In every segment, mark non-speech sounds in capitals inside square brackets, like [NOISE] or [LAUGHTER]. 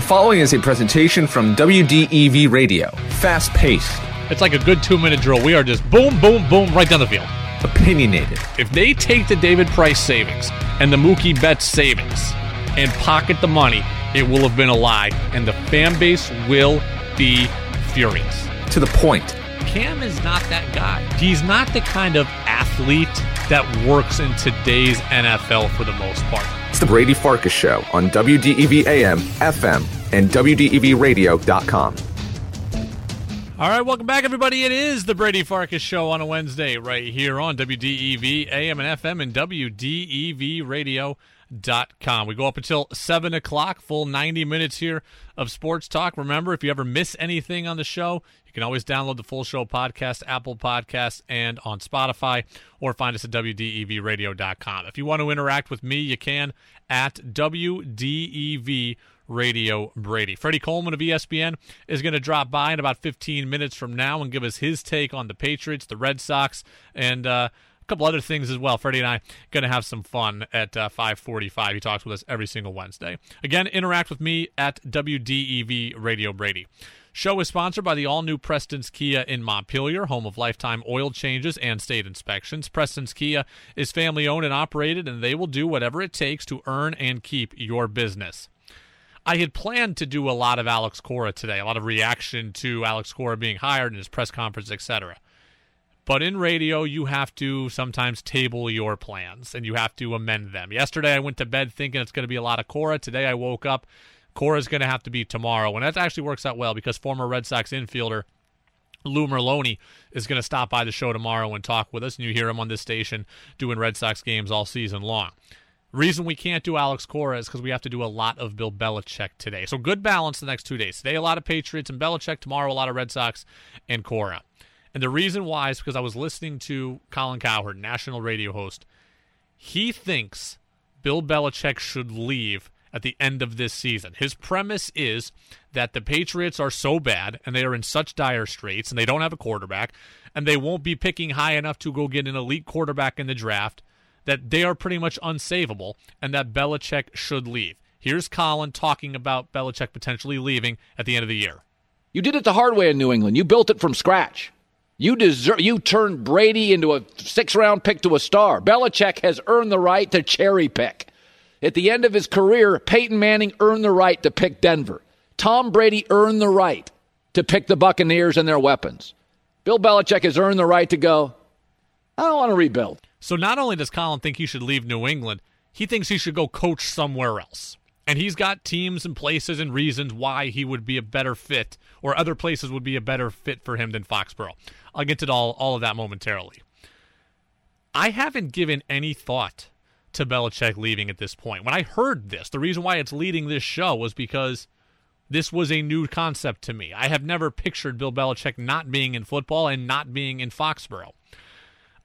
The following is a presentation from WDEV Radio. Fast paced, It's like a good two minute drill. We are just boom, boom, boom, right down the field. opinionated, If they take the David Price savings and the Mookie Betts savings and pocket the money, it will have been a lie, and the fan base will be furious. to the point. Cam is not that guy. He's not the kind of athlete that works in today's NFL for the most part. It's the Brady Farkas Show on WDEV AM, FM, and WDEVradio.com. All right, welcome back, everybody. It is the Brady Farkas Show on a Wednesday, right here on WDEV AM and FM and WDEVradio.com. We go up until 7 o'clock, full 90 minutes here of sports talk. Remember, if you ever miss anything on the show, you can always download the full show podcast, Apple Podcasts, and on Spotify, or find us at WDEVradio.com. If you want to interact with me, you can at WDEV Radio Brady. Freddie Coleman of ESPN is going to drop by in about 15 minutes from now and give us his take on the Patriots, the Red Sox, and uh, couple other things as well. Freddie and I going to have some fun at uh, 5:45. He talks with us every single Wednesday. Again, interact with me at WDEV Radio Brady. Show is sponsored by the all-new Preston's Kia in Montpelier, home of lifetime oil changes and state inspections. Preston's Kia is family-owned and operated, and they will do whatever it takes to earn and keep your business. I had planned to do a lot of Alex Cora today, a lot of reaction to Alex Cora being hired in his press conference, etc. But in radio, you have to sometimes table your plans and you have to amend them. Yesterday, I went to bed thinking it's going to be a lot of Cora. Today, I woke up. Cora's going to have to be tomorrow. And that actually works out well because former Red Sox infielder Lou Merloni is going to stop by the show tomorrow and talk with us. And you hear him on this station doing Red Sox games all season long. Reason we can't do Alex Cora is because we have to do a lot of Bill Belichick today. So good balance the next two days. Today, a lot of Patriots and Belichick. Tomorrow, a lot of Red Sox and Cora. And the reason why is because I was listening to Colin Cowherd, national radio host. He thinks Bill Belichick should leave at the end of this season. His premise is that the Patriots are so bad and they are in such dire straits and they don't have a quarterback and they won't be picking high enough to go get an elite quarterback in the draft that they are pretty much unsavable and that Belichick should leave. Here's Colin talking about Belichick potentially leaving at the end of the year. You did it the hard way in New England. You built it from scratch. You deserve. You turned Brady into a six-round pick to a star. Belichick has earned the right to cherry pick. At the end of his career, Peyton Manning earned the right to pick Denver. Tom Brady earned the right to pick the Buccaneers and their weapons. Bill Belichick has earned the right to go. I don't want to rebuild. So not only does Colin think he should leave New England, he thinks he should go coach somewhere else. And he's got teams and places and reasons why he would be a better fit, or other places would be a better fit for him than Foxborough. I'll get to all, all of that momentarily. I haven't given any thought to Belichick leaving at this point. When I heard this, the reason why it's leading this show was because this was a new concept to me. I have never pictured Bill Belichick not being in football and not being in Foxborough.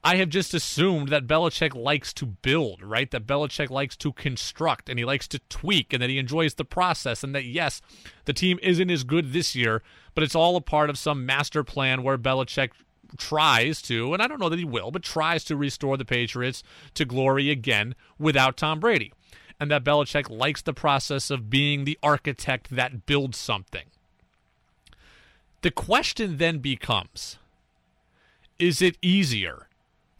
I have just assumed that Belichick likes to build, right? That Belichick likes to construct and he likes to tweak and that he enjoys the process and that, yes, the team isn't as good this year, but it's all a part of some master plan where Belichick tries to, and I don't know that he will, but tries to restore the Patriots to glory again without Tom Brady. And that Belichick likes the process of being the architect that builds something. The question then becomes is it easier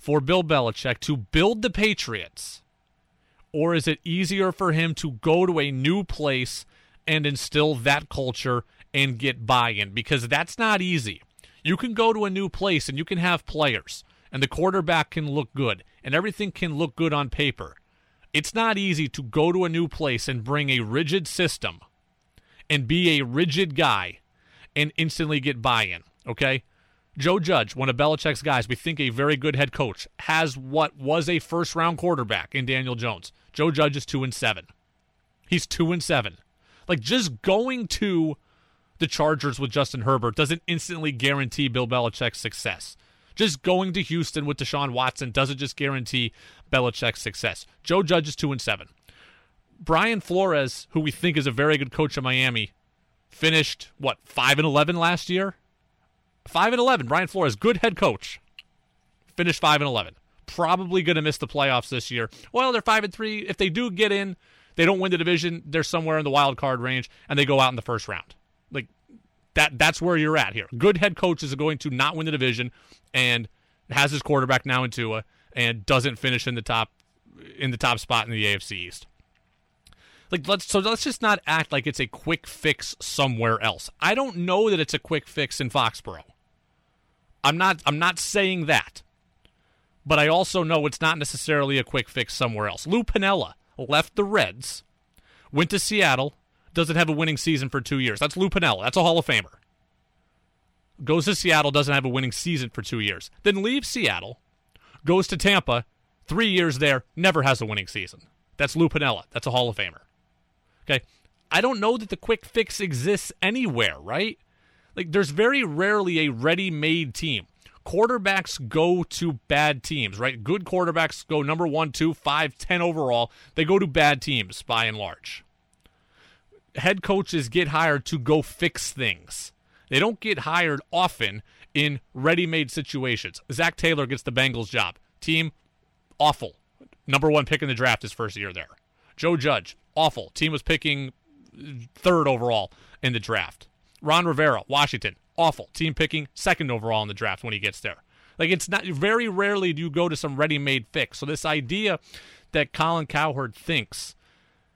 for Bill Belichick to build the Patriots, or is it easier for him to go to a new place and instill that culture and get buy in? Because that's not easy. You can go to a new place and you can have players, and the quarterback can look good, and everything can look good on paper. It's not easy to go to a new place and bring a rigid system and be a rigid guy and instantly get buy in, okay? Joe Judge, one of Belichick's guys, we think a very good head coach, has what was a first round quarterback in Daniel Jones. Joe Judge is two and seven. He's two and seven. Like just going to the Chargers with Justin Herbert doesn't instantly guarantee Bill Belichick's success. Just going to Houston with Deshaun Watson doesn't just guarantee Belichick's success. Joe Judge is two and seven. Brian Flores, who we think is a very good coach of Miami, finished what five and eleven last year. Five and eleven. Brian Flores, good head coach, finished five and eleven. Probably going to miss the playoffs this year. Well, they're five and three. If they do get in, They don't win the division. They're somewhere in the wild card range, and they go out in the first round. Like that. That's where you're at here. Good head coaches are going to not win the division, and has his quarterback now in Tua, and doesn't finish in the top in the top spot in the AFC East. Like let's so let's just not act like it's a quick fix somewhere else. I don't know that it's a quick fix in Foxborough. I'm not I'm not saying that. But I also know it's not necessarily a quick fix somewhere else. Lou Piniella left the Reds, went to Seattle, doesn't have a winning season for 2 years. That's Lou Piniella. That's a Hall of Famer. Goes to Seattle, doesn't have a winning season for 2 years. Then leaves Seattle, goes to Tampa, 3 years there, never has a winning season. That's Lou Piniella. That's a Hall of Famer. Okay. I don't know that the quick fix exists anywhere, right? Like, there's very rarely a ready made team. Quarterbacks go to bad teams, right? Good quarterbacks go number one, two, five, ten overall. They go to bad teams by and large. Head coaches get hired to go fix things. They don't get hired often in ready made situations. Zac Taylor gets the Bengals job. Team, awful. Number one pick in the draft his first year there. Joe Judge, awful. Team was picking third overall in the draft. Ron Rivera, Washington, awful. Team picking second overall in the draft when he gets there. Like it's not very rarely do you go to some ready-made fix. So this idea that Colin Cowherd thinks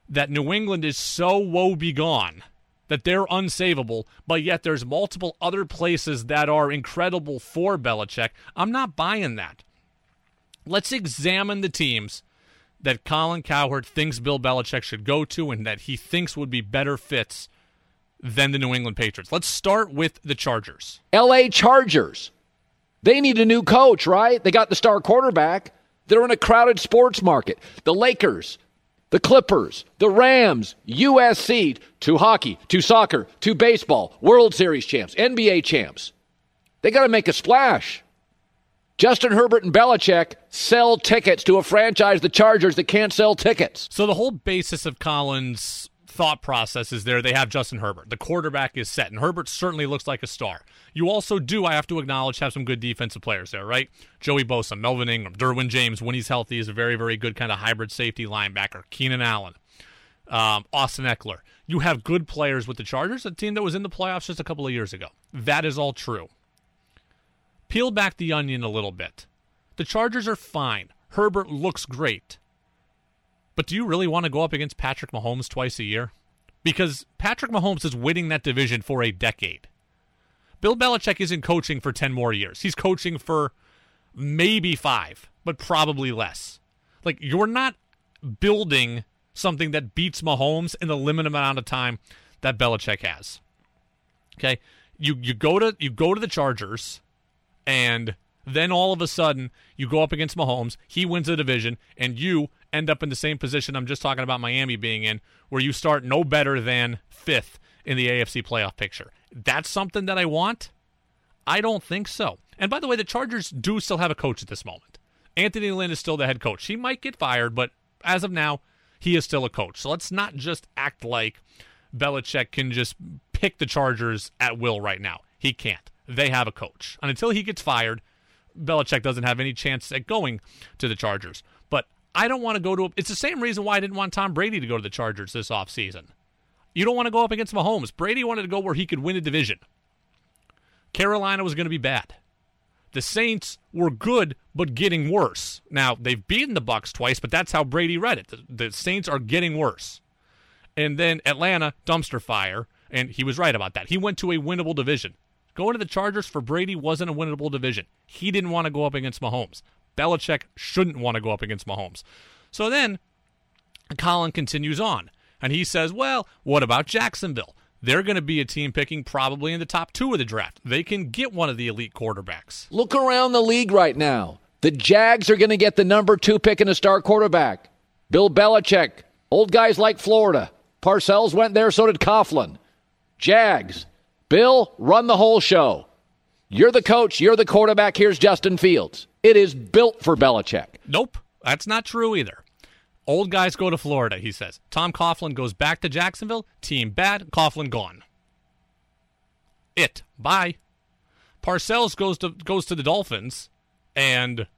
that New England is so woe begone that they're unsavable, but yet there's multiple other places that are incredible for Belichick. I'm not buying that. Let's examine the teams that Colin Cowherd thinks Bill Belichick should go to and that he thinks would be better fits than the New England Patriots. Let's start with the Chargers. LA Chargers. They need a new coach, right? They got the star quarterback. They're in a crowded sports market. The Lakers, the Clippers, the Rams, USC, to hockey, to soccer, to baseball, World Series champs, NBA champs. They got to make a splash. Justin Herbert and Belichick sell tickets to a franchise, the Chargers, that can't sell tickets. So the whole basis of Colin's thought process is there. They have Justin Herbert. The quarterback is set, and Herbert certainly looks like a star. You also do, I have to acknowledge, have some good defensive players there, right? Joey Bosa, Melvin Ingram, Derwin James, when he's healthy, is a very, very good kind of hybrid safety linebacker. Keenan Allen, um, Austin Ekeler. You have good players with the Chargers, a team that was in the playoffs just a couple of years ago. That is all true. Peel back the onion a little bit. The Chargers are fine. Herbert looks great. But do you really want to go up against Patrick Mahomes twice a year? Because Patrick Mahomes is winning that division for a decade. Bill Belichick isn't coaching for 10 more years. He's coaching for maybe five, but probably less. Like, you're not building something that beats Mahomes in the limited amount of time that Belichick has. Okay? You you go to you go to the Chargers and then all of a sudden you go up against Mahomes, he wins the division, and you end up in the same position I'm just talking about Miami being in, where you start no better than fifth in the AFC playoff picture. That's something that I want? I don't think so. And by the way, the Chargers do still have a coach at this moment. Anthony Lynn is still the head coach. He might get fired, but as of now, he is still a coach. So let's not just act like Belichick can just pick the Chargers at will right now. He can't. They have a coach. And until he gets fired, Belichick doesn't have any chance at going to the Chargers. I don't want to go to. A, it's the same reason why I didn't want Tom Brady to go to the Chargers this offseason. You don't want to go up against Mahomes. Brady wanted to go where he could win a division. Carolina was going to be bad. The Saints were good, but getting worse. Now they've beaten the Bucs twice, but that's how Brady read it. The, the Saints are getting worse. And then Atlanta dumpster fire, and he was right about that. He went to a winnable division. Going to the Chargers for Brady wasn't a winnable division. He didn't want to go up against Mahomes. Belichick shouldn't want to go up against Mahomes. So then Colin continues on, and he says, Well, what about Jacksonville? They're going to be a team picking probably in the top two of the draft. They can get one of the elite quarterbacks. Look around the league right now. The Jags are going to get the number two pick and a star quarterback. Bill Belichick, old guys like Florida. Parcells went there, so did Coughlin. Jags, Bill, run the whole show. You're the coach, you're the quarterback, here's Justin Fields. It is built for Belichick. Nope, that's not true either. Old guys go to Florida, he says. Tom Coughlin goes back to Jacksonville. Team bad, Coughlin gone. It. Bye. Parcells goes to goes to the Dolphins, and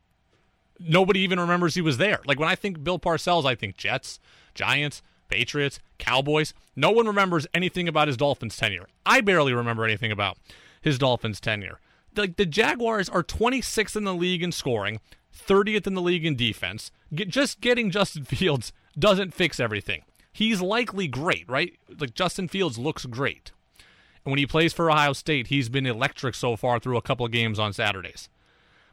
nobody even remembers he was there. Like when I think Bill Parcells, I think Jets, Giants, Patriots, Cowboys. No one remembers anything about his Dolphins tenure. I barely remember anything about his Dolphins tenure. Like the, Jaguars are 26th in the league in scoring, 30th in the league in defense. Get, just getting Justin [LAUGHS] Fields doesn't fix everything. He's likely great, right? Like Justin Fields looks great. And when he plays for Ohio State, he's been electric so far through a couple of games on Saturdays.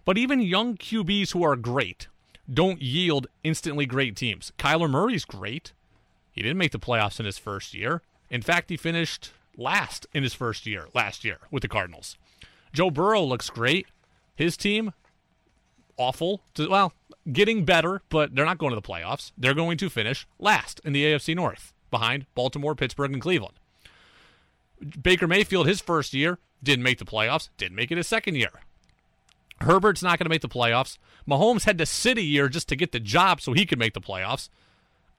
But even young QBs who are great don't yield instantly great teams. Kyler Murray's great. He didn't make the playoffs in his first year. In fact, he finished last in his first year last year with the Cardinals. Joe Burrow looks great. His team, awful. Well, getting better, but they're not going to the playoffs. They're going to finish last in the AFC North, behind Baltimore, Pittsburgh, and Cleveland. Baker Mayfield, his first year, didn't make the playoffs, didn't make it his second year. Herbert's not going to make the playoffs. Mahomes had to sit a year just to get the job so he could make the playoffs.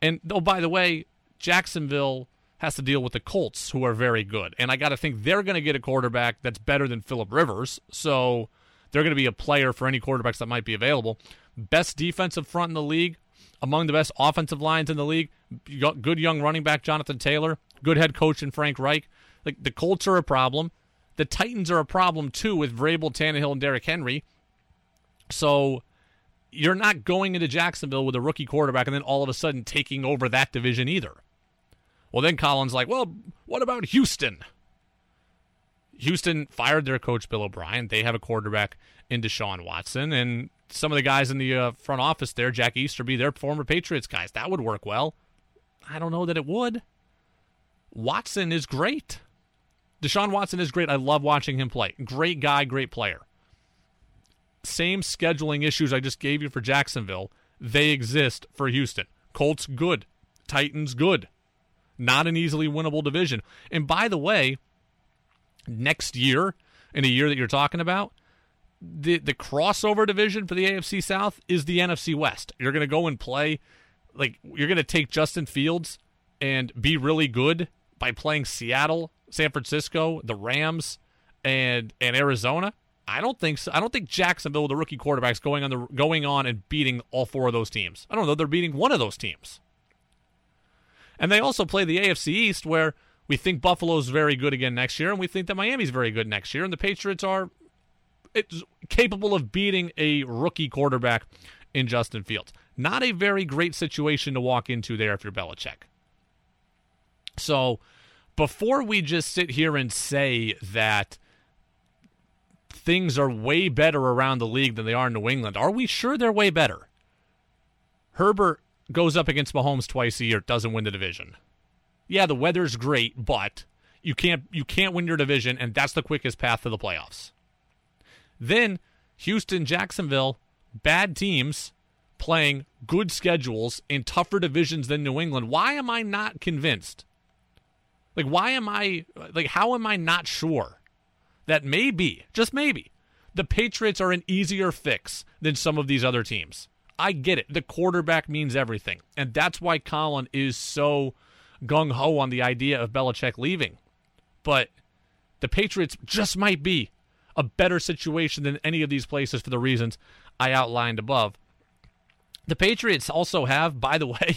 And oh, by the way, Jacksonville has to deal with the Colts, who are very good. And I got to think they're going to get a quarterback that's better than Philip Rivers. So they're going to be a player for any quarterbacks that might be available. Best defensive front in the league, among the best offensive lines in the league. Good young running back Jonathan Taylor, good head coach in Frank Reich. Like the Colts are a problem. The Titans are a problem too with Vrabel, Tannehill, and Derrick Henry. So you're not going into Jacksonville with a rookie quarterback and then all of a sudden taking over that division either. Well, then Colin's like, well, what about Houston? Houston fired their coach Bill O'Brien. They have a quarterback in Deshaun Watson, and some of the guys in the uh, front office there, Jack Easterby, they're former Patriots guys. That would work well. I don't know that it would. Watson is great. Deshaun Watson is great. I love watching him play. Great guy, great player. Same scheduling issues I just gave you for Jacksonville, they exist for Houston. Colts good. Titans good. Not an easily winnable division. And by the way, next year, in a year that you're talking about, the the crossover division for the AFC South is the NFC West. You're going to go and play like you're going to take Justin Fields and be really good by playing Seattle, San Francisco, the Rams, and and Arizona. I don't think so. I don't think Jacksonville, the rookie quarterbacks, going on the going on and beating all four of those teams. I don't know. They're beating one of those teams. And they also play the AFC East, where we think Buffalo's very good again next year, and we think that Miami's very good next year, and the Patriots are capable of beating a rookie quarterback in Justin Fields. Not a very great situation to walk into there if you're Belichick. So, before we just sit here and say that things are way better around the league than they are in New England, are we sure they're way better? Herbert goes up against Mahomes twice a year, doesn't win the division. Yeah, the weather's great, but you can't you can't win your division, and that's the quickest path to the playoffs. Then Houston, Jacksonville, bad teams playing good schedules in tougher divisions than New England. Why am I not convinced? Like why am I like how am I not sure that maybe, just maybe, the Patriots are an easier fix than some of these other teams? I get it. The quarterback means everything. And that's why Colin is so gung ho on the idea of Belichick leaving. But the Patriots just might be a better situation than any of these places for the reasons I outlined above. The Patriots also have, by the [LAUGHS] way,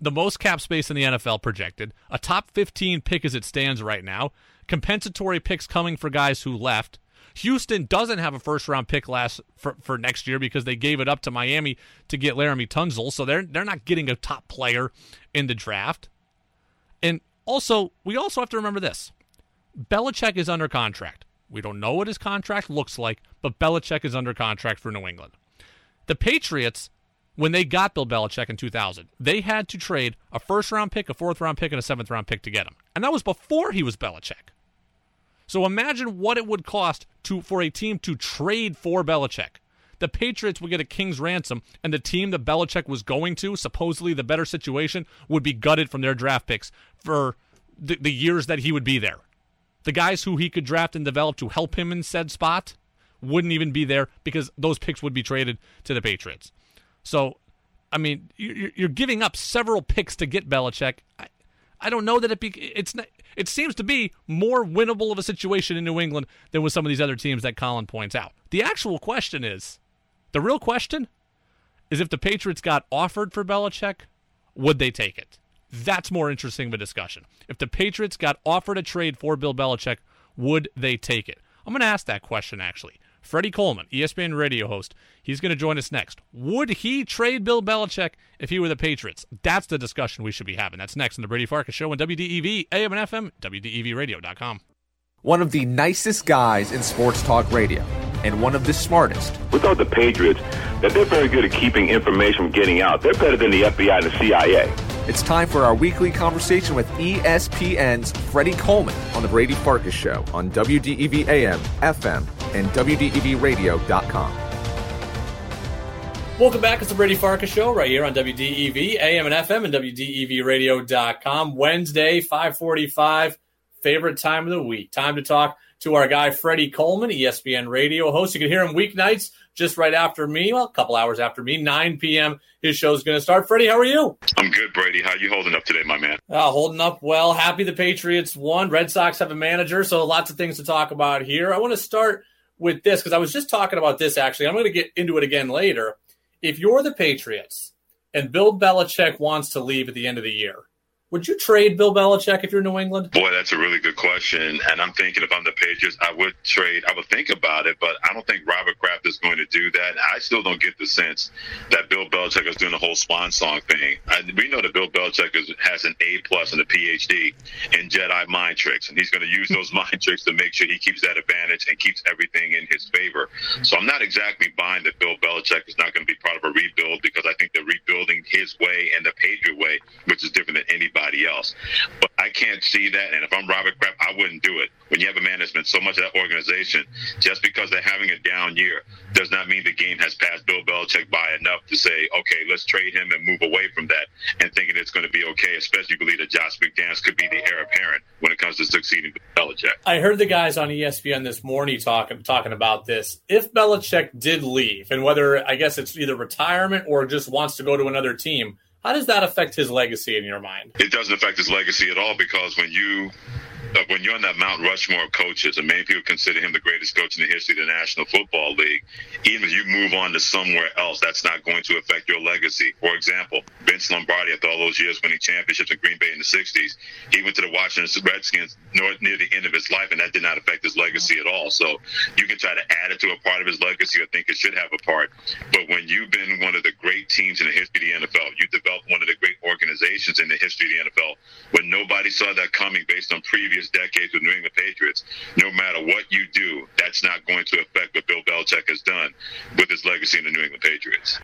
the most cap space in the NFL projected, a top 15 pick as it stands right now, compensatory picks coming for guys who left, Houston doesn't have a first round pick last for, for next year because they gave it up to Miami to get Laremy Tunsil, so they're they're not getting a top player in the draft. And also, we also have to remember this: Belichick is under contract. We don't know what his contract looks like, but Belichick is under contract for New England. The Patriots, when they got Bill Belichick in 2000, they had to trade a first round pick, a fourth round pick, and a seventh round pick to get him. And that was before he was Belichick. So imagine what it would cost to for a team to trade for Belichick. The Patriots would get a king's ransom, and the team that Belichick was going to, supposedly the better situation, would be gutted from their draft picks for the, the years that he would be there. The guys who he could draft and develop to help him in said spot wouldn't even be there because those picks would be traded to the Patriots. So, I mean, you're giving up several picks to get Belichick. I, don't know that it be, it's not, it seems to be more winnable of a situation in New England than with some of these other teams that Colin points out. The actual question is the real question is if the Patriots got offered for Belichick, would they take it? That's more interesting of a discussion. If the Patriots got offered a trade for Bill Belichick, would they take it? I'm going to ask that question actually. Freddie Coleman, ESPN radio host, he's going to join us next. Would he trade Bill Belichick if he were the Patriots? That's the discussion we should be having. That's next on the Brady Farkas Show on WDEV, AM and FM, WDEVradio.com. One of the nicest guys in sports talk radio, and one of the smartest. We thought the Patriots that they're very good at keeping information from getting out. They're better than the FBI and the CIA. It's time for our weekly conversation with ESPN's Freddie Coleman on the Brady Farkas Show on WDEV AM, FM, and WDEVradio.com. Welcome back. It's the Brady Farkas Show right here on WDEV, AM and FM, and WDEVradio.com. Wednesday, 545, favorite time of the week. Time to talk to our guy, Freddie Coleman, ESPN radio host. You can hear him weeknights just right after me, well, a couple hours after me, 9 p.m. His show's going to start. Freddie, how are you? I'm good, Brady. How are you holding up today, my man? Uh, holding up well. Happy the Patriots won. Red Sox have a manager, so lots of things to talk about here. I want to start with this because I was just talking about this actually. I'm going to get into it again later. If you're the Patriots and Bill Belichick wants to leave at the end of the year, would you trade Bill Belichick if you're New England? Boy, that's a really good question. And I'm thinking if I'm the Patriots, I would trade. I would think about it, but I don't think Robert Kraft is going to do that. I still don't get the sense that Bill Belichick is doing the whole swan song thing. I, we know that Bill Belichick is, has an A plus and a PhD in Jedi mind tricks, and he's going to use those [LAUGHS] mind tricks to make sure he keeps that advantage and keeps everything in his favor. So I'm not exactly buying that Bill Belichick is not going to be part of a rebuild because I think they're rebuilding his way and the Patriot way, which is different than anybody anybody else. But I can't see that. And if I'm Robert Kraft, I wouldn't do it. When you have a man that's been so much of that organization, just because they're having a down year does not mean the game has passed Bill Belichick by enough to say, okay, let's trade him and move away from that and thinking it's going to be okay, especially believe that Josh McDaniels could be the heir apparent when it comes to succeeding Belichick. I heard the guys on ESPN this morning talking talking about this. If Belichick did leave, and whether I guess it's either retirement or just wants to go to another team – how does that affect his legacy in your mind? It doesn't affect his legacy at all because when you when you're on that Mount Rushmore of coaches, and many people consider him the greatest coach in the history of the National Football League, even if you move on to somewhere else, that's not going to affect your legacy. For example, Vince Lombardi, after all those years winning championships in Green Bay in the 60s, he went to the Washington Redskins near the end of his life, and that did not affect his legacy at all. So you can try to add it to a part of his legacy or think it should have a part. But when you've been one of the great teams in the history of the NFL, you developed one of the great organizations in the history of the NFL, when nobody saw that coming based on previous previous decades with New England Patriots, no matter what you do, that's not going to affect what Bill Belichick has done with his legacy in the New England Patriots.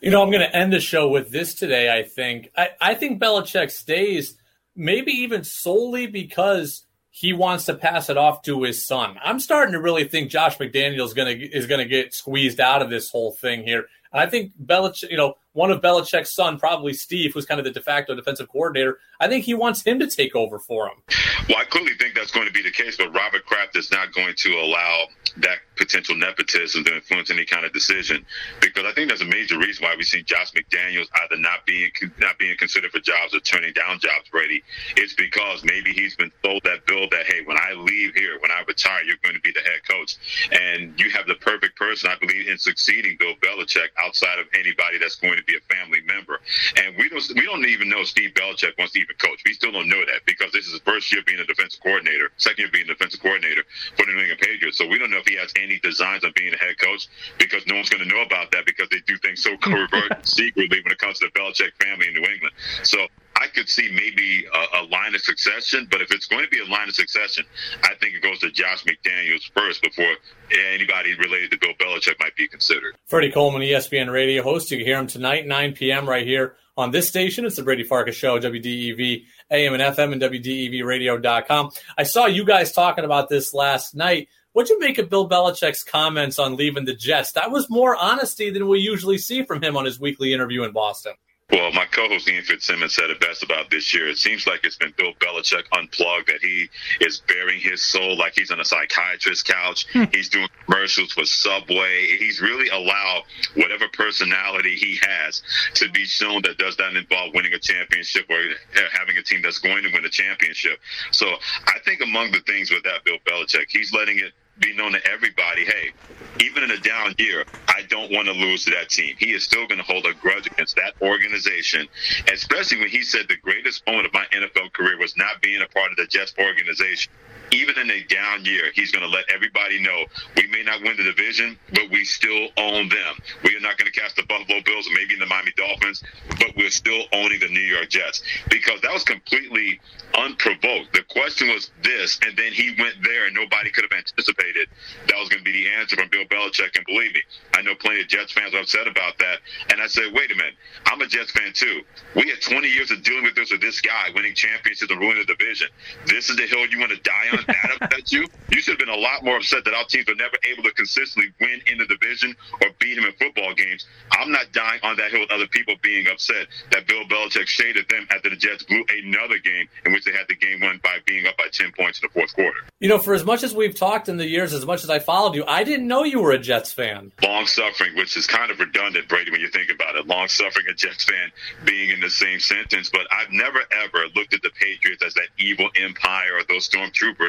You know, I'm going to end the show with this today. I think I, I think Belichick stays, maybe even solely because he wants to pass it off to his son. I'm starting to really think Josh McDaniels going to is going to get squeezed out of this whole thing here. And I think Belichick, you know, one of Belichick's son, probably Steve, who's kind of the de facto defensive coordinator, I think he wants him to take over for him. Well, I clearly think that's going to be the case, but Robert Kraft is not going to allow that potential nepotism to influence any kind of decision because I think there's a major reason why we've seen Josh McDaniels either not being not being considered for jobs or turning down jobs. Brady, it's because maybe he's been told that bill that hey, when I leave here, when I retire, you're going to be the head coach, and you have the perfect person, I believe, in succeeding Bill Belichick outside of anybody that's going to be a family member. And we don't we don't even know Steve Belichick wants to even coach. We still don't know that because this is his first year being a defensive coordinator, second year being a defensive coordinator for the New England Patriots. So we don't know if he has any designs on being a head coach because no one's going to know about that because they do things so [LAUGHS] covert secretly when it comes to the Belichick family in New England. So I could see maybe a, a, line of succession, but if it's going to be a line of succession, I think it goes to Josh McDaniels first before anybody related to Bill Belichick might be considered. Freddie Coleman, ESPN radio host. You can hear him tonight, 9 p.m. right here on this station. It's the Brady Farkas Show, WDEV AM and FM and WDEVradio.com. I saw you guys talking about this last night. What'd you make of Bill Belichick's comments on leaving the Jets? That was more honesty than we usually see from him on his weekly interview in Boston. Well, my co-host Ian Fitzsimmons said it best about this year. It seems like it's been Bill Belichick unplugged, that he is baring his soul like he's on a psychiatrist's couch. Hmm. He's doing commercials for Subway. He's really allowed whatever personality he has to be shown that does not involve winning a championship or having a team that's going to win a championship. So I think among the things with that Bill Belichick, he's letting it be known to everybody, hey, even in a down year, I don't want to lose to that team. He is still going to hold a grudge against that organization, especially when he said the greatest moment of my NFL career was not being a part of the Jets organization even in a down year, he's going to let everybody know we may not win the division, but we still own them. We are not going to catch the Buffalo Bills maybe the Miami Dolphins, but we're still owning the New York Jets because that was completely unprovoked. The question was this, and then he went there, and nobody could have anticipated that was going to be the answer from Bill Belichick. And believe me, I know plenty of Jets fans are upset about that. And I said, wait a minute, I'm a Jets fan too. We had 20 years of dealing with this with this guy winning championships and ruining the division. This is the hill you want to die on that upset you? You should have been a lot more upset that our teams were never able to consistently win in the division or beat him in football games. I'm not dying on that hill with other people being upset that Bill Belichick shaded them after the Jets blew another game in which they had the game won by being up by 10 points in the fourth quarter. You know, for as much as we've talked in the years, as much as I followed you, I didn't know you were a Jets fan. Long suffering, which is kind of redundant, Brady, when you think about it. Long suffering, a Jets fan being in the same sentence. But I've never, ever looked at the Patriots as that evil empire or those stormtroopers.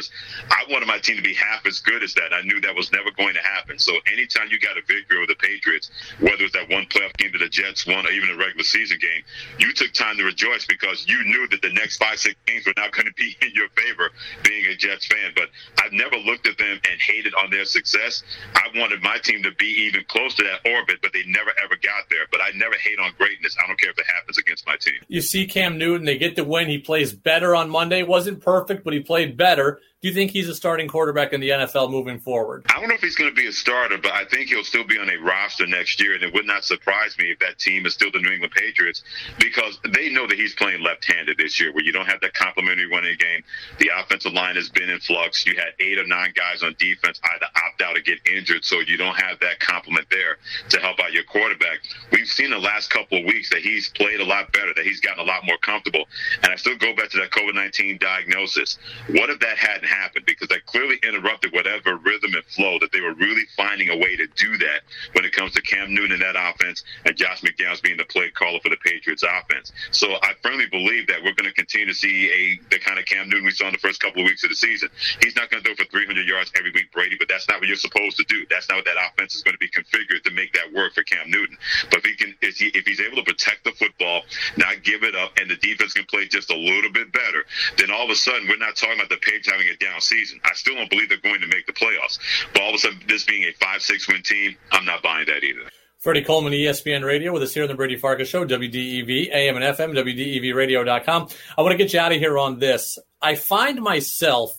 I wanted my team to be half as good as that. I knew that was never going to happen. So anytime you got a victory over the Patriots, whether it's that one playoff game that the Jets won or even a regular season game, you took time to rejoice because you knew that the next five, six games were not going to be in your favor being a Jets fan. But I've never looked at them and hated on their success. I wanted my team to be even close to that orbit, but they never ever got there. But I never hate on greatness. I don't care if it happens against my team. You see Cam Newton, they get the win. He plays better on Monday. Wasn't perfect, but he played better. Do you think he's a starting quarterback in the NFL moving forward? I don't know if he's going to be a starter, but I think he'll still be on a roster next year. And it would not surprise me if that team is still the New England Patriots because they know that he's playing left handed this year, where you don't have that complementary running game. The offensive line has been in flux. You had eight or nine guys on defense either opt out or get injured, so you don't have that complement there to help out your quarterback. We've seen the last couple of weeks that he's played a lot better, that he's gotten a lot more comfortable. And I still go back to that COVID 19 diagnosis. What if that hadn't happened? Because that clearly interrupted whatever rhythm and flow that they were really finding a way to do that when it comes to Cam Newton in that offense and Josh McDaniels being the play caller for the Patriots offense. So I firmly believe that we're going to continue to see a the kind of Cam Newton we saw in the first couple of weeks of the season. He's not going to throw for 300 yards every week, Brady, but that's not what you're supposed to do. That's not what that offense is going to be configured to make that work for Cam Newton. But if he can, if, he, if he's able to protect the football, not give it up, and the defense can play just a little bit better, then all of a sudden we're not talking about the Patriots having a down season. I still don't believe they're going to make the playoffs. But all of a sudden, this being a five, six win team, I'm not buying that either. Freddie Coleman, ESPN Radio, with us here on the Brady Farkas Show, WDEV, AM and FM, WDEVradio.com. I want to get you out of here on this. I find myself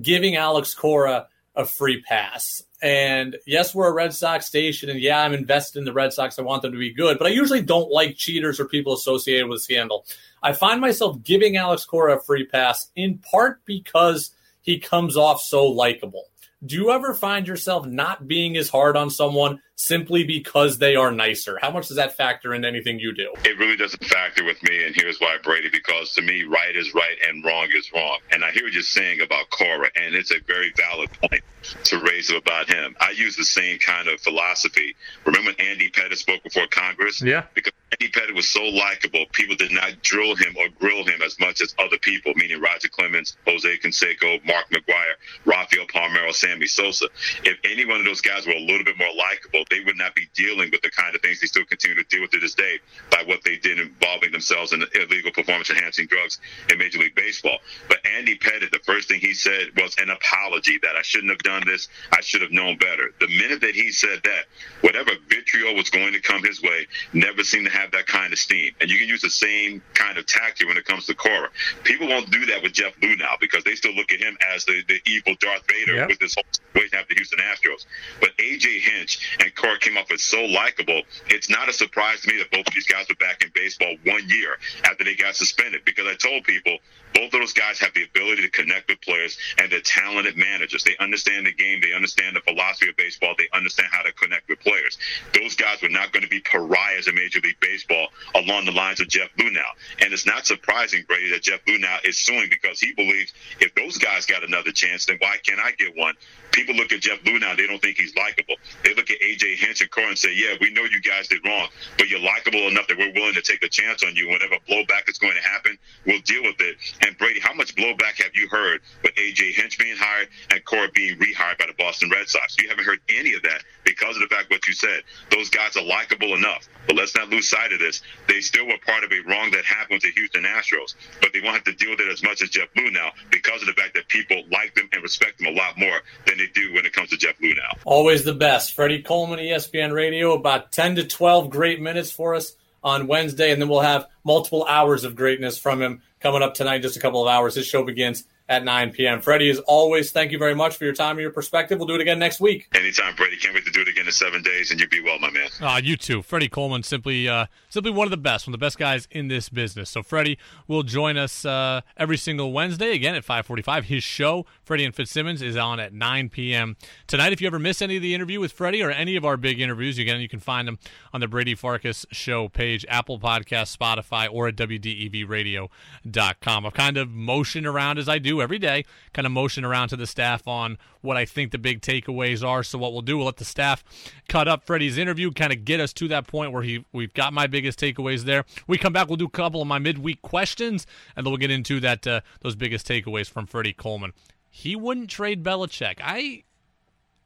giving Alex Cora a free pass. And yes, we're a Red Sox station, and yeah, I'm invested in the Red Sox. I want them to be good, but I usually don't like cheaters or people associated with scandal. I find myself giving Alex Cora a free pass in part because he comes off so likable. Do you ever find yourself not being as hard on someone simply because they are nicer? How much does that factor in anything you do? It really doesn't factor with me, and here's why, Brady, because to me, right is right and wrong is wrong. And I hear what you're saying about Cora, and it's a very valid point to raise about him. I use the same kind of philosophy. Remember when Andy Pettitte spoke before Congress? Yeah. Because Andy Pettitte was so likable, people did not drill him or grill him as much as other people, meaning Roger Clemens, Jose Canseco, Mark McGwire, Rafael Palmeiro, Sammy Sosa. If any one of those guys were a little bit more likable, they would not be dealing with the kind of things they still continue to deal with to this day by what they did involving themselves in illegal performance enhancing drugs in Major League Baseball. But Andy Pettitte, the first thing he said was an apology that I shouldn't have done this. I should have known better. The minute that he said that, whatever vitriol was going to come his way never seemed to have that kind of steam. And you can use the same kind of tactic when it comes to Cora. People won't do that with Jeff Blue now because they still look at him as the, the evil Darth Vader Yep. with this whole situation after the Houston Astros. But AJ Hinch and Cora came off as so likable. It's not a surprise to me that both of these guys were back in baseball one year after they got suspended because I told people both of those guys have the ability to connect with players and they're talented managers. They understand the game, they understand the philosophy of baseball, they understand how to connect with players. Those guys were not going to be pariahs in Major League Baseball along the lines of Jeff Bluenow. And it's not surprising, Brady, that Jeff Bluenow is suing because he believes if those guys got another chance, then why can't I get one? People look at Jeff Luhnow, they don't think he's likable. They look at AJ Hinch and Cora and say, yeah, we know you guys did wrong, but you're likable enough that we're willing to take a chance on you. Whenever blowback is going to happen, we'll deal with it. And Brady, how much blowback have you heard with AJ Hinch being hired and Cora being rehired by the Boston Red Sox? You haven't heard any of that because of the fact what you said. Those guys are likable enough. But let's not lose sight of this. They still were part of a wrong that happened to Houston Astros, but they won't have to deal with it as much as Jeff Blue now because of the fact that people like them and respect them a lot more than they do when it comes to Jeff Blue now. Always the best. Freddie Coleman, ESPN Radio, about 10 to 12 great minutes for us on Wednesday, and then we'll have multiple hours of greatness from him coming up tonight, just a couple of hours. His show begins at 9 p.m. Freddie, as always, thank you very much for your time and your perspective. We'll do it again next week. Anytime, Brady. Can't wait to do it again in seven days, and you be well, my man. Uh, you too. Freddie Coleman, simply uh, simply one of the best, one of the best guys in this business. So Freddie will join us uh, every single Wednesday, again at 545. His show, Freddie and Fitzsimmons, is on at 9 p.m. tonight. If you ever miss any of the interview with Freddie or any of our big interviews, again, you can find them on the Brady Farkas Show page, Apple Podcast, Spotify, or at WDEVradio.com. I've kind of motioned around as I do every day kind of motion around to the staff on what I think the big takeaways are. So what we'll do, we'll let the staff cut up Freddie's interview, kind of get us to that point where he we've got my biggest takeaways there. We come back, we'll do a couple of my midweek questions, and then we'll get into that uh, those biggest takeaways from Freddie Coleman. He wouldn't trade Belichick. I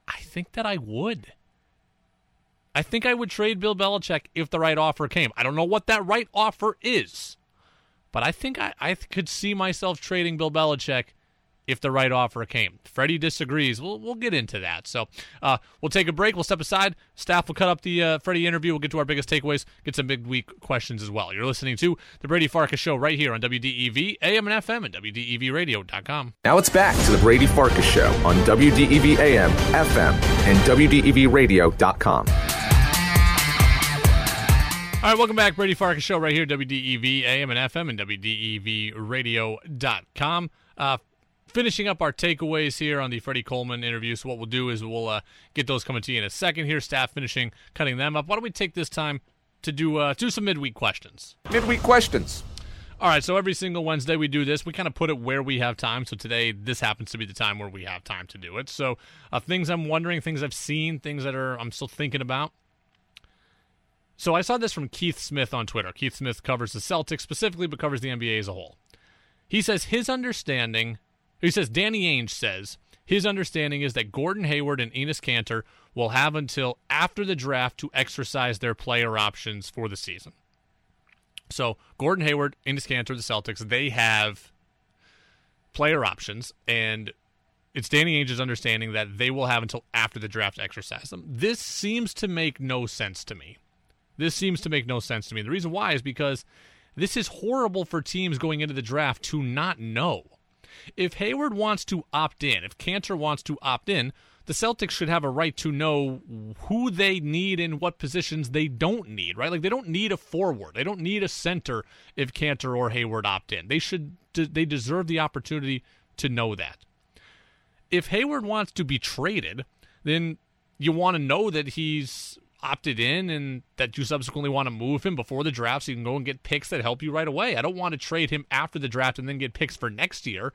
I think that I would. I think I would trade Bill Belichick if the right offer came. I don't know what that right offer is, but I think I, I could see myself trading Bill Belichick if the right offer came. Freddie disagrees. We'll, we'll get into that. So uh, we'll take a break. We'll step aside. Staff will cut up the uh, Freddie interview. We'll get to our biggest takeaways, get some big week questions as well. You're listening to The Brady Farkas Show right here on WDEV, AM and FM, and WDEVradio.com. Now it's back to The Brady Farkas Show on WDEV AM, FM, and WDEVradio.com. All right, welcome back. Brady Farkas Show right here, WDEV, AM and FM, and WDEVradio.com. Uh, finishing up our takeaways here on the Freddie Coleman interview. So what we'll do is we'll uh, get those coming to you in a second. Here, staff finishing cutting them up. Why don't we take this time to do uh, do some midweek questions? Midweek questions. All right, so every single Wednesday we do this. We kind of put it where we have time. So today, this happens to be the time where we have time to do it. So uh, things I'm wondering, things I've seen, things that are I'm still thinking about. So I saw this from Keith Smith on Twitter. Keith Smith covers the Celtics specifically, but covers the NBA as a whole. He says his understanding he says Danny Ainge says his understanding is that Gordon Hayward and Enes Kanter will have until after the draft to exercise their player options for the season. So Gordon Hayward, Enes Kanter, the Celtics, they have player options, and it's Danny Ainge's understanding that they will have until after the draft to exercise them. This seems to make no sense to me. This seems to make no sense to me. The reason why is because this is horrible for teams going into the draft to not know. If Hayward wants to opt in, if Kanter wants to opt in, the Celtics should have a right to know who they need and what positions they don't need, right? Like they don't need a forward, they don't need a center if Kanter or Hayward opt in. They should they deserve the opportunity to know that. If Hayward wants to be traded, then you want to know that he's opted in and that you subsequently want to move him before the draft so you can go and get picks that help you right away. I don't want to trade him after the draft and then get picks for next year.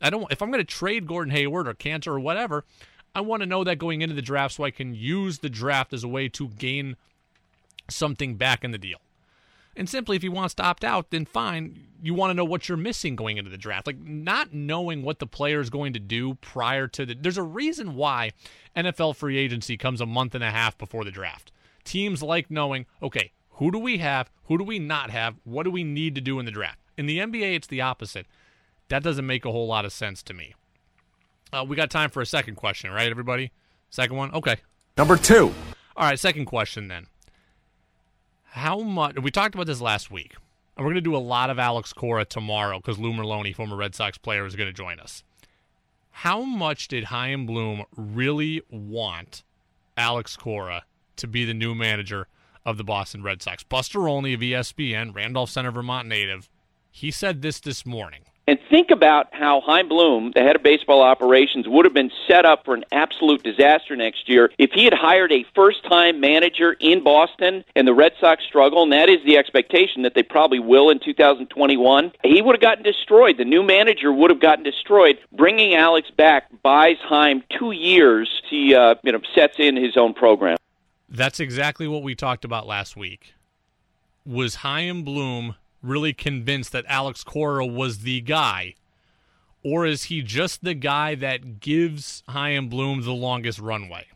I don't if I'm going to trade Gordon Hayward or Kanter or whatever, I want to know that going into the draft so I can use the draft as a way to gain something back in the deal. And simply, if he wants to opt out, then fine. You want to know what you're missing going into the draft. Like not knowing what the player is going to do prior to the. There's a reason why NFL free agency comes a month and a half before the draft. Teams like knowing, okay, who do we have? Who do we not have? What do we need to do in the draft? In the NBA, it's the opposite. That doesn't make a whole lot of sense to me. Uh, we got time for a second question, right, everybody? Second one? Okay. Number two. All right, second question then how much we talked about this last week, and we're going to do a lot of Alex Cora tomorrow because Lou Merloni, former Red Sox player, is going to join us. How much did Chaim Bloom really want Alex Cora to be the new manager of the Boston Red Sox? Buster Olney of ESPN, Randolph Center, Vermont native, he said this this morning. Think about how Chaim Bloom, the head of baseball operations, would have been set up for an absolute disaster next year if he had hired a first-time manager in Boston and the Red Sox struggle, and that is the expectation that they probably will in 2021. He would have gotten destroyed. The new manager would have gotten destroyed. Bringing Alex back buys Chaim two years. He uh, you know sets in his own program. That's exactly what we talked about last week. Was Chaim Bloom really convinced that Alex Cora was the guy? Or is he just the guy that gives Chaim Bloom the longest runway?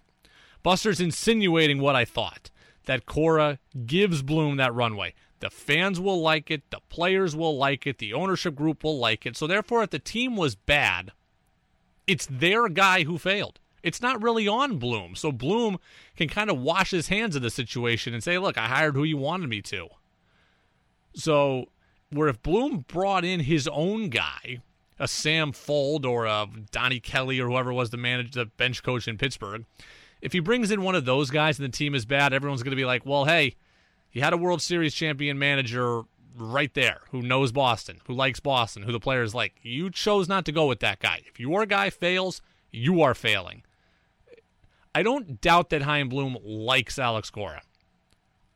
Buster's insinuating what I thought that Cora gives Bloom that runway. The fans will like it, the players will like it, the ownership group will like it. So, therefore, if the team was bad, it's their guy who failed. It's not really on Bloom. So, Bloom can kind of wash his hands of the situation and say, look, I hired who you wanted me to. So, where if Bloom brought in his own guy, a Sam Fuld or a Donnie Kelly or whoever was the manager, the bench coach in Pittsburgh, if he brings in one of those guys and the team is bad, everyone's going to be like, well, hey, he had a World Series champion manager right there who knows Boston, who likes Boston, who the players like. You chose not to go with that guy. If your guy fails, you are failing. I don't doubt that Chaim Bloom likes Alex Cora.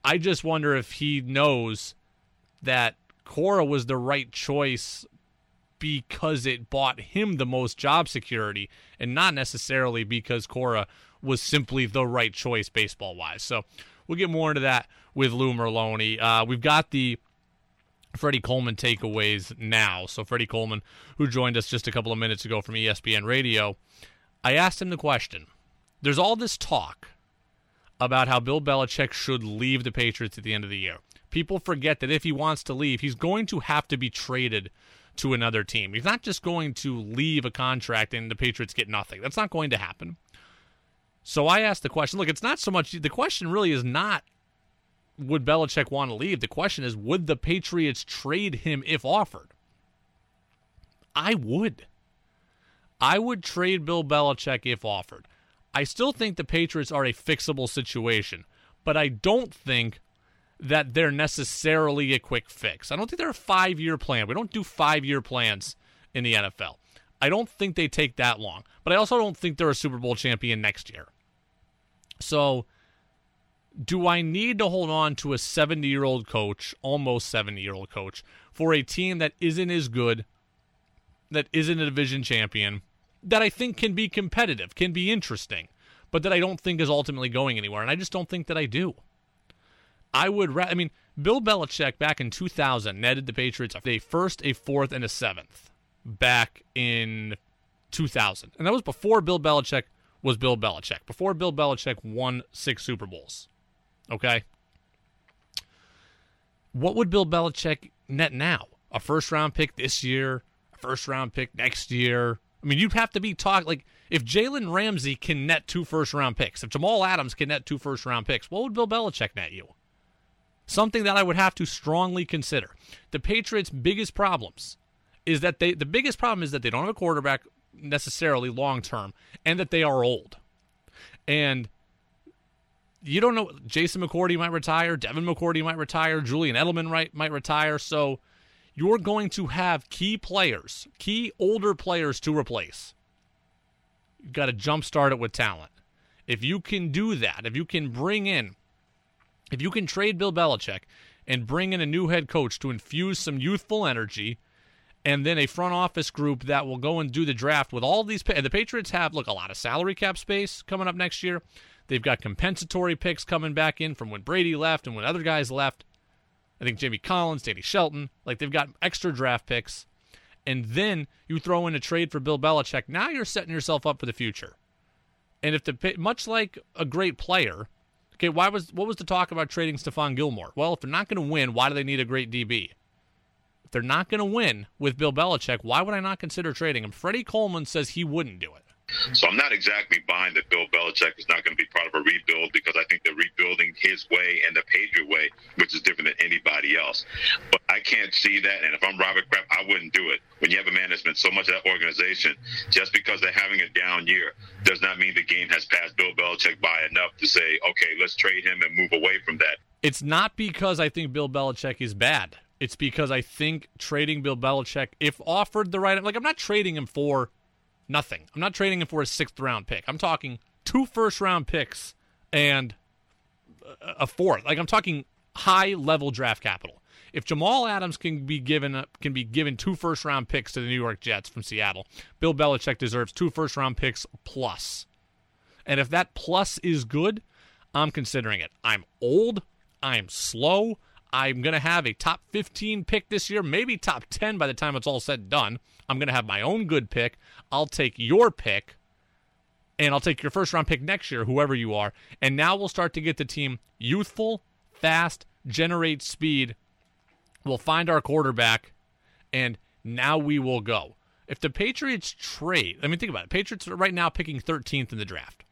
I just wonder if he knows that Cora was the right choice because it bought him the most job security and not necessarily because Cora was simply the right choice baseball wise. So we'll get more into that with Lou Merloni. Uh, we've got the Freddie Coleman takeaways now. So Freddie Coleman, who joined us just a couple of minutes ago from ESPN Radio, I asked him the question. There's all this talk about how Bill Belichick should leave the Patriots at the end of the year. People forget that if he wants to leave, he's going to have to be traded to another team. He's not just going to leave a contract and the Patriots get nothing. That's not going to happen. So I asked the question look, it's not so much, the question really is not would Belichick want to leave? The question is would the Patriots trade him if offered? I would. I would trade Bill Belichick if offered. I still think the Patriots are a fixable situation, but I don't think that they're necessarily a quick fix. I don't think they're a five year plan. We don't do five year plans in the NFL. I don't think they take that long, but I also don't think they're a Super Bowl champion next year. So, do I need to hold on to a 70 year old coach, almost 70 year old coach, for a team that isn't as good, that isn't a division champion, that I think can be competitive, can be interesting, but that I don't think is ultimately going anywhere? And I just don't think that I do. I would, ra- I mean, Bill Belichick back in 2000 netted the Patriots a first, a fourth, and a seventh back in 2000. And that was before Bill Belichick was Bill Belichick, before Bill Belichick won six Super Bowls. Okay? What would Bill Belichick net now? A first round pick this year, a first round pick next year. I mean, you'd have to be talking like if Jalen Ramsey can net two first round picks, if Jamal Adams can net two first round picks, what would Bill Belichick net you? Something that I would have to strongly consider. The Patriots' biggest problems is that they the biggest problem is that they don't have a quarterback necessarily long term and that they are old. And you don't know Jason McCourty might retire, Devin McCourty might retire, Julian Edelman might might retire, so you're going to have key players, key older players to replace. You've got to jumpstart it with talent. If you can do that, if you can bring in if you can trade Bill Belichick and bring in a new head coach to infuse some youthful energy, and then a front office group that will go and do the draft with all these. The Patriots have look a lot of salary cap space coming up next year. They've got compensatory picks coming back in from when Brady left and when other guys left. I think Jamie Collins, Danny Shelton, like they've got extra draft picks. And then you throw in a trade for Bill Belichick. Now you're setting yourself up for the future. And if the much like a great player, Okay, why was what was the talk about trading Stephon Gilmore? Well, if they're not going to win, why do they need a great DB? If they're not going to win with Bill Belichick, why would I not consider trading him? Freddie Coleman says he wouldn't do it. Mm-hmm. So I'm not exactly buying that Bill Belichick is not going to be part of a rebuild because I think they're rebuilding his way and the Patriot way, which is different than anybody else. But I can't see that. And if I'm Robert Kraft, I wouldn't do it. When you have a man that's spent so much of that organization, just because they're having a down year does not mean the game has passed Bill Belichick by enough to say, okay, let's trade him and move away from that. It's not because I think Bill Belichick is bad. It's because I think trading Bill Belichick, if offered the right, like I'm not trading him for nothing. I'm not trading him for a sixth round pick. I'm talking two first round picks and a fourth. Like I'm talking high level draft capital. If Jamal Adams can be given can be given two first round picks to the New York Jets from Seattle, Bill Belichick deserves two first round picks plus. And if that plus is good, I'm considering it. I'm old. I'm slow. I'm going to have a top 15 pick this year, maybe top 10 by the time it's all said and done. I'm going to have my own good pick. I'll take your pick, and I'll take your first round pick next year, whoever you are. And now we'll start to get the team youthful, fast, generate speed. We'll find our quarterback, and now we will go. If the Patriots trade, I mean, think about it. Patriots are right now picking 13th in the draft.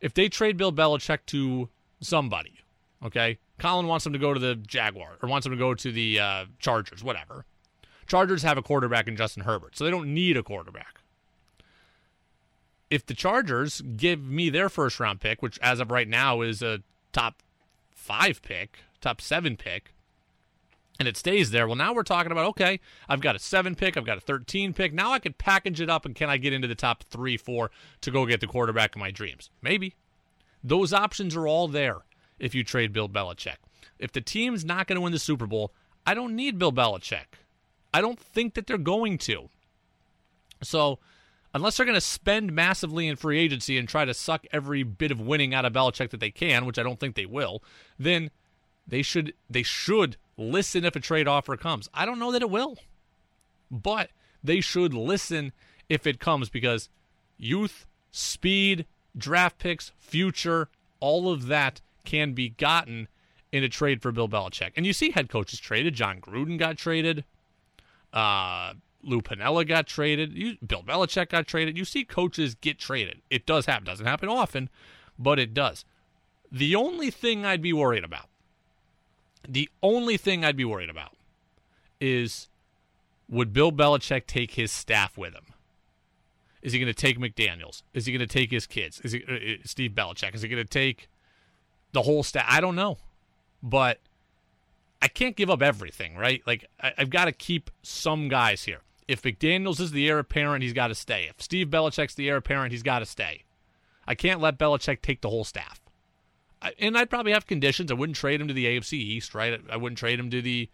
If they trade Bill Belichick to somebody, okay, Colin wants him to go to the Jaguar or wants him to go to the uh, Chargers, whatever. Chargers have a quarterback in Justin Herbert, so they don't need a quarterback. If the Chargers give me their first round pick, which as of right now is a top five pick, top seven pick, and it stays there, well, now we're talking about okay, I've got a seven pick, I've got a 13 pick. Now I can package it up and can I get into the top three, four to go get the quarterback of my dreams? Maybe. Those options are all there if you trade Bill Belichick. If the team's not going to win the Super Bowl, I don't need Bill Belichick. I don't think that they're going to. So, unless they're going to spend massively in free agency and try to suck every bit of winning out of Belichick that they can, which I don't think they will, then they should they should listen if a trade offer comes. I don't know that it will. But they should listen if it comes because youth, speed, draft picks, future, all of that can be gotten in a trade for Bill Belichick. And you see head coaches traded. Jon Gruden got traded. Uh, Lou Piniella got traded. You, Bill Belichick got traded. You see coaches get traded. It does happen. Doesn't happen often, but it does. The only thing I'd be worried about, the only thing I'd be worried about is would Bill Belichick take his staff with him? Is he going to take McDaniels? Is he going to take his kids? Is he uh, uh Steve Belichick? Is he going to take the whole staff. I don't know, but I can't give up everything, right? Like I, have got to keep some guys here. If McDaniels is the heir apparent, he's got to stay. If Steve Belichick's the heir apparent, he's got to stay. I can't let Belichick take the whole staff. I, and I'd probably have conditions. I wouldn't trade him to the AFC East, right? I, I wouldn't trade him to the.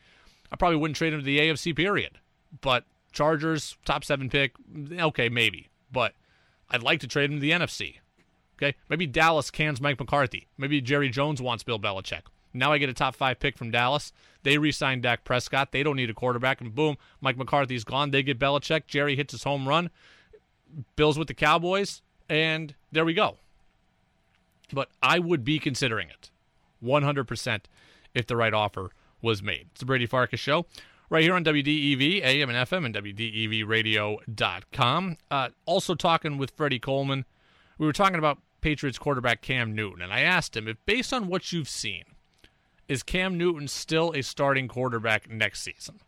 I probably wouldn't trade him to the AFC. Period. But Chargers top seven pick, mm, okay, maybe. But I'd like to trade him to the NFC. Okay, maybe Dallas cans Mike McCarthy. Maybe Jerry Jones wants Bill Belichick. Now I get a top five pick from Dallas. They re-sign Dak Prescott. They don't need a quarterback, and boom, Mike McCarthy's gone. They get Belichick. Jerry hits his home run. Bills with the Cowboys, and there we go. But I would be considering it, 100%, if the right offer was made. It's the Brady Farkas Show, right here on WDEV, AM and FM, and WDEVradio.com. Uh, also talking with Freddie Coleman. We were talking about Patriots quarterback Cam Newton, and I asked him if, based on what you've seen, is Cam Newton still a starting quarterback next season?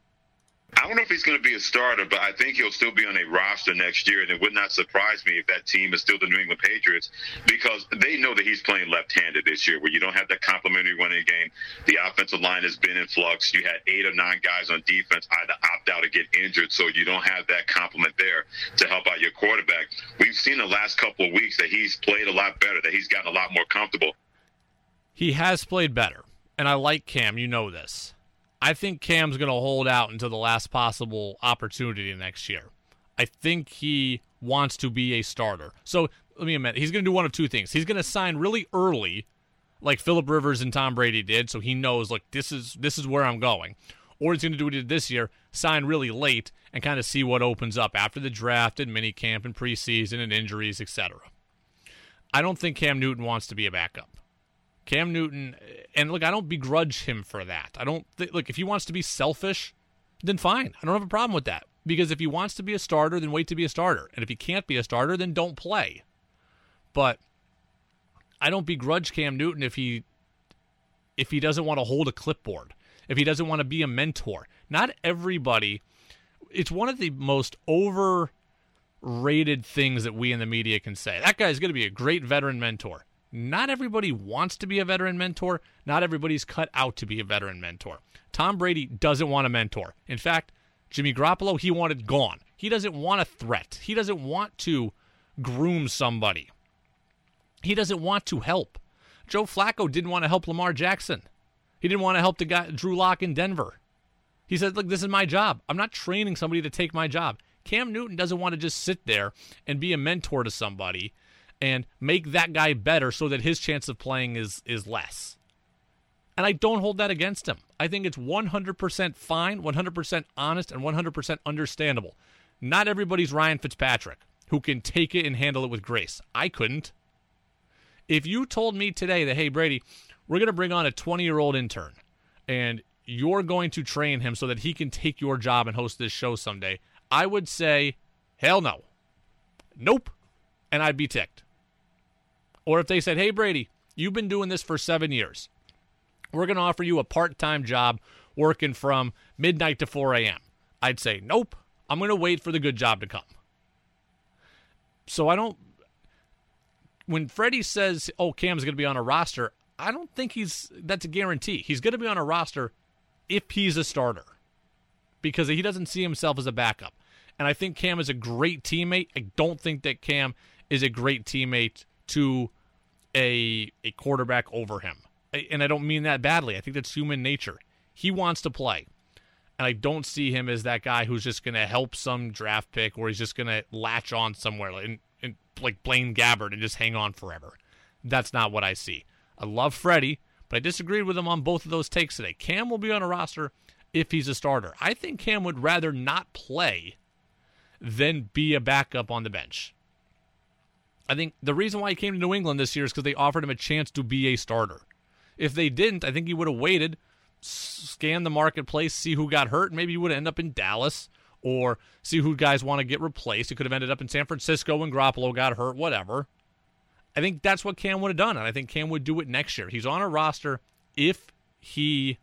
I don't know if he's going to be a starter, but I think he'll still be on a roster next year. And it would not surprise me if that team is still the New England Patriots because they know that he's playing left handed this year, where you don't have that complementary running game. The offensive line has been in flux. You had eight or nine guys on defense either opt out or get injured, so you don't have that complement there to help out your quarterback. We've seen the last couple of weeks that he's played a lot better, that he's gotten a lot more comfortable. He has played better, and I like Cam. You know this. I think Cam's going to hold out until the last possible opportunity next year. I think he wants to be a starter. So let me admit, he's going to do one of two things. He's going to sign really early, like Philip Rivers and Tom Brady did, so he knows, look, this is this is where I'm going. Or he's going to do what he did this year, sign really late and kind of see what opens up after the draft and minicamp and preseason and injuries, etc. I don't think Cam Newton wants to be a backup. Cam Newton, and look, I don't begrudge him for that. I don't think, look, if he wants to be selfish, then fine. I don't have a problem with that. Because if he wants to be a starter, then wait to be a starter. And if he can't be a starter, then don't play. But I don't begrudge Cam Newton if he if he doesn't want to hold a clipboard, if he doesn't want to be a mentor. Not everybody it's one of the most overrated things that we in the media can say. That guy's going to be a great veteran mentor. Not everybody wants to be a veteran mentor. Not everybody's cut out to be a veteran mentor. Tom Brady doesn't want a mentor. In fact, Jimmy Garoppolo, he wanted gone. He doesn't want a threat. He doesn't want to groom somebody. He doesn't want to help. Joe Flacco didn't want to help Lamar Jackson. He didn't want to help the guy Drew Lock in Denver. He said, "Look, this is my job. I'm not training somebody to take my job." Cam Newton doesn't want to just sit there and be a mentor to somebody and make that guy better so that his chance of playing is is less. And I don't hold that against him. I think it's 100% fine, 100% honest, and 100% understandable. Not everybody's Ryan Fitzpatrick who can take it and handle it with grace. I couldn't. If you told me today that, hey, Brady, we're going to bring on a 20 year old intern and you're going to train him so that he can take your job and host this show someday, I would say, hell no. Nope. And I'd be ticked. Or if they said, hey, Brady, you've been doing this for seven years. We're going to offer you a part time job working from midnight to 4 a.m. I'd say, nope. I'm going to wait for the good job to come. So I don't. When Freddie says, oh, Cam's going to be on a roster, I don't think he's. That's a guarantee. He's going to be on a roster if he's a starter because he doesn't see himself as a backup. And I think Cam is a great teammate. I don't think that Cam is a great teammate to a a quarterback over him. And I don't mean that badly. I think that's human nature. He wants to play. And I don't see him as that guy who's just going to help some draft pick or he's just going to latch on somewhere like, like Blaine Gabbert and just hang on forever. That's not what I see. I love Freddie, but I disagreed with him on both of those takes today. Cam will be on a roster if he's a starter. I think Cam would rather not play than be a backup on the bench. I think the reason why he came to New England this year is because they offered him a chance to be a starter. If they didn't, I think he would have waited, scanned the marketplace, see who got hurt, and maybe he would end up in Dallas or see who guys want to get replaced. He could have ended up in San Francisco when Garoppolo got hurt, whatever. I think that's what Cam would have done, and I think Cam would do it next year. He's on a roster if he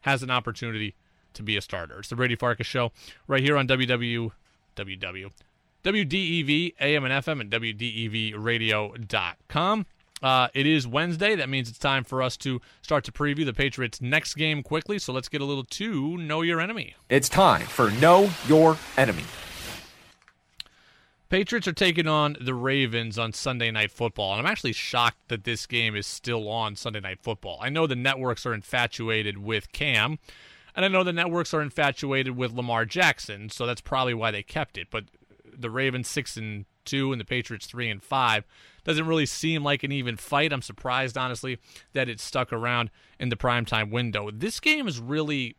has an opportunity to be a starter. It's the Brady Farkas Show right here on WW, WW, WDEV, AM and FM, and WDEVradio.com. Uh, it is Wednesday. That means it's time for us to start to preview the Patriots' next game quickly. So let's get a little to Know Your Enemy. It's time for Know Your Enemy. Patriots are taking on the Ravens on Sunday Night Football, and I'm actually shocked that this game is still on Sunday Night Football. I know the networks are infatuated with Cam, and I know the networks are infatuated with Lamar Jackson, so that's probably why they kept it. But the Ravens six and two and the Patriots three and five doesn't really seem like an even fight. I'm surprised, honestly, that it stuck around in the primetime window. This game is really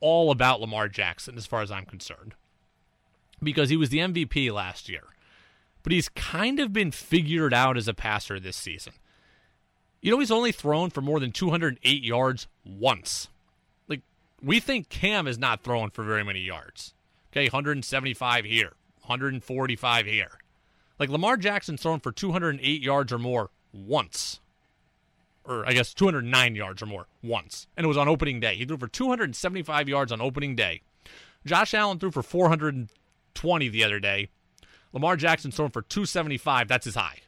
all about Lamar Jackson, as far as I'm concerned because he was the MVP last year. But he's kind of been figured out as a passer this season. You know, he's only thrown for more than 208 yards once. Like, we think Cam is not throwing for very many yards. Okay, 175 here, 145 here. Like, Lamar Jackson's thrown for 208 yards or more once. Or, I guess, 209 yards or more once. And it was on opening day. He threw for 275 yards on opening day. Josh Allen threw for 420 the other day. Lamar Jackson throwing for 275. That's his high.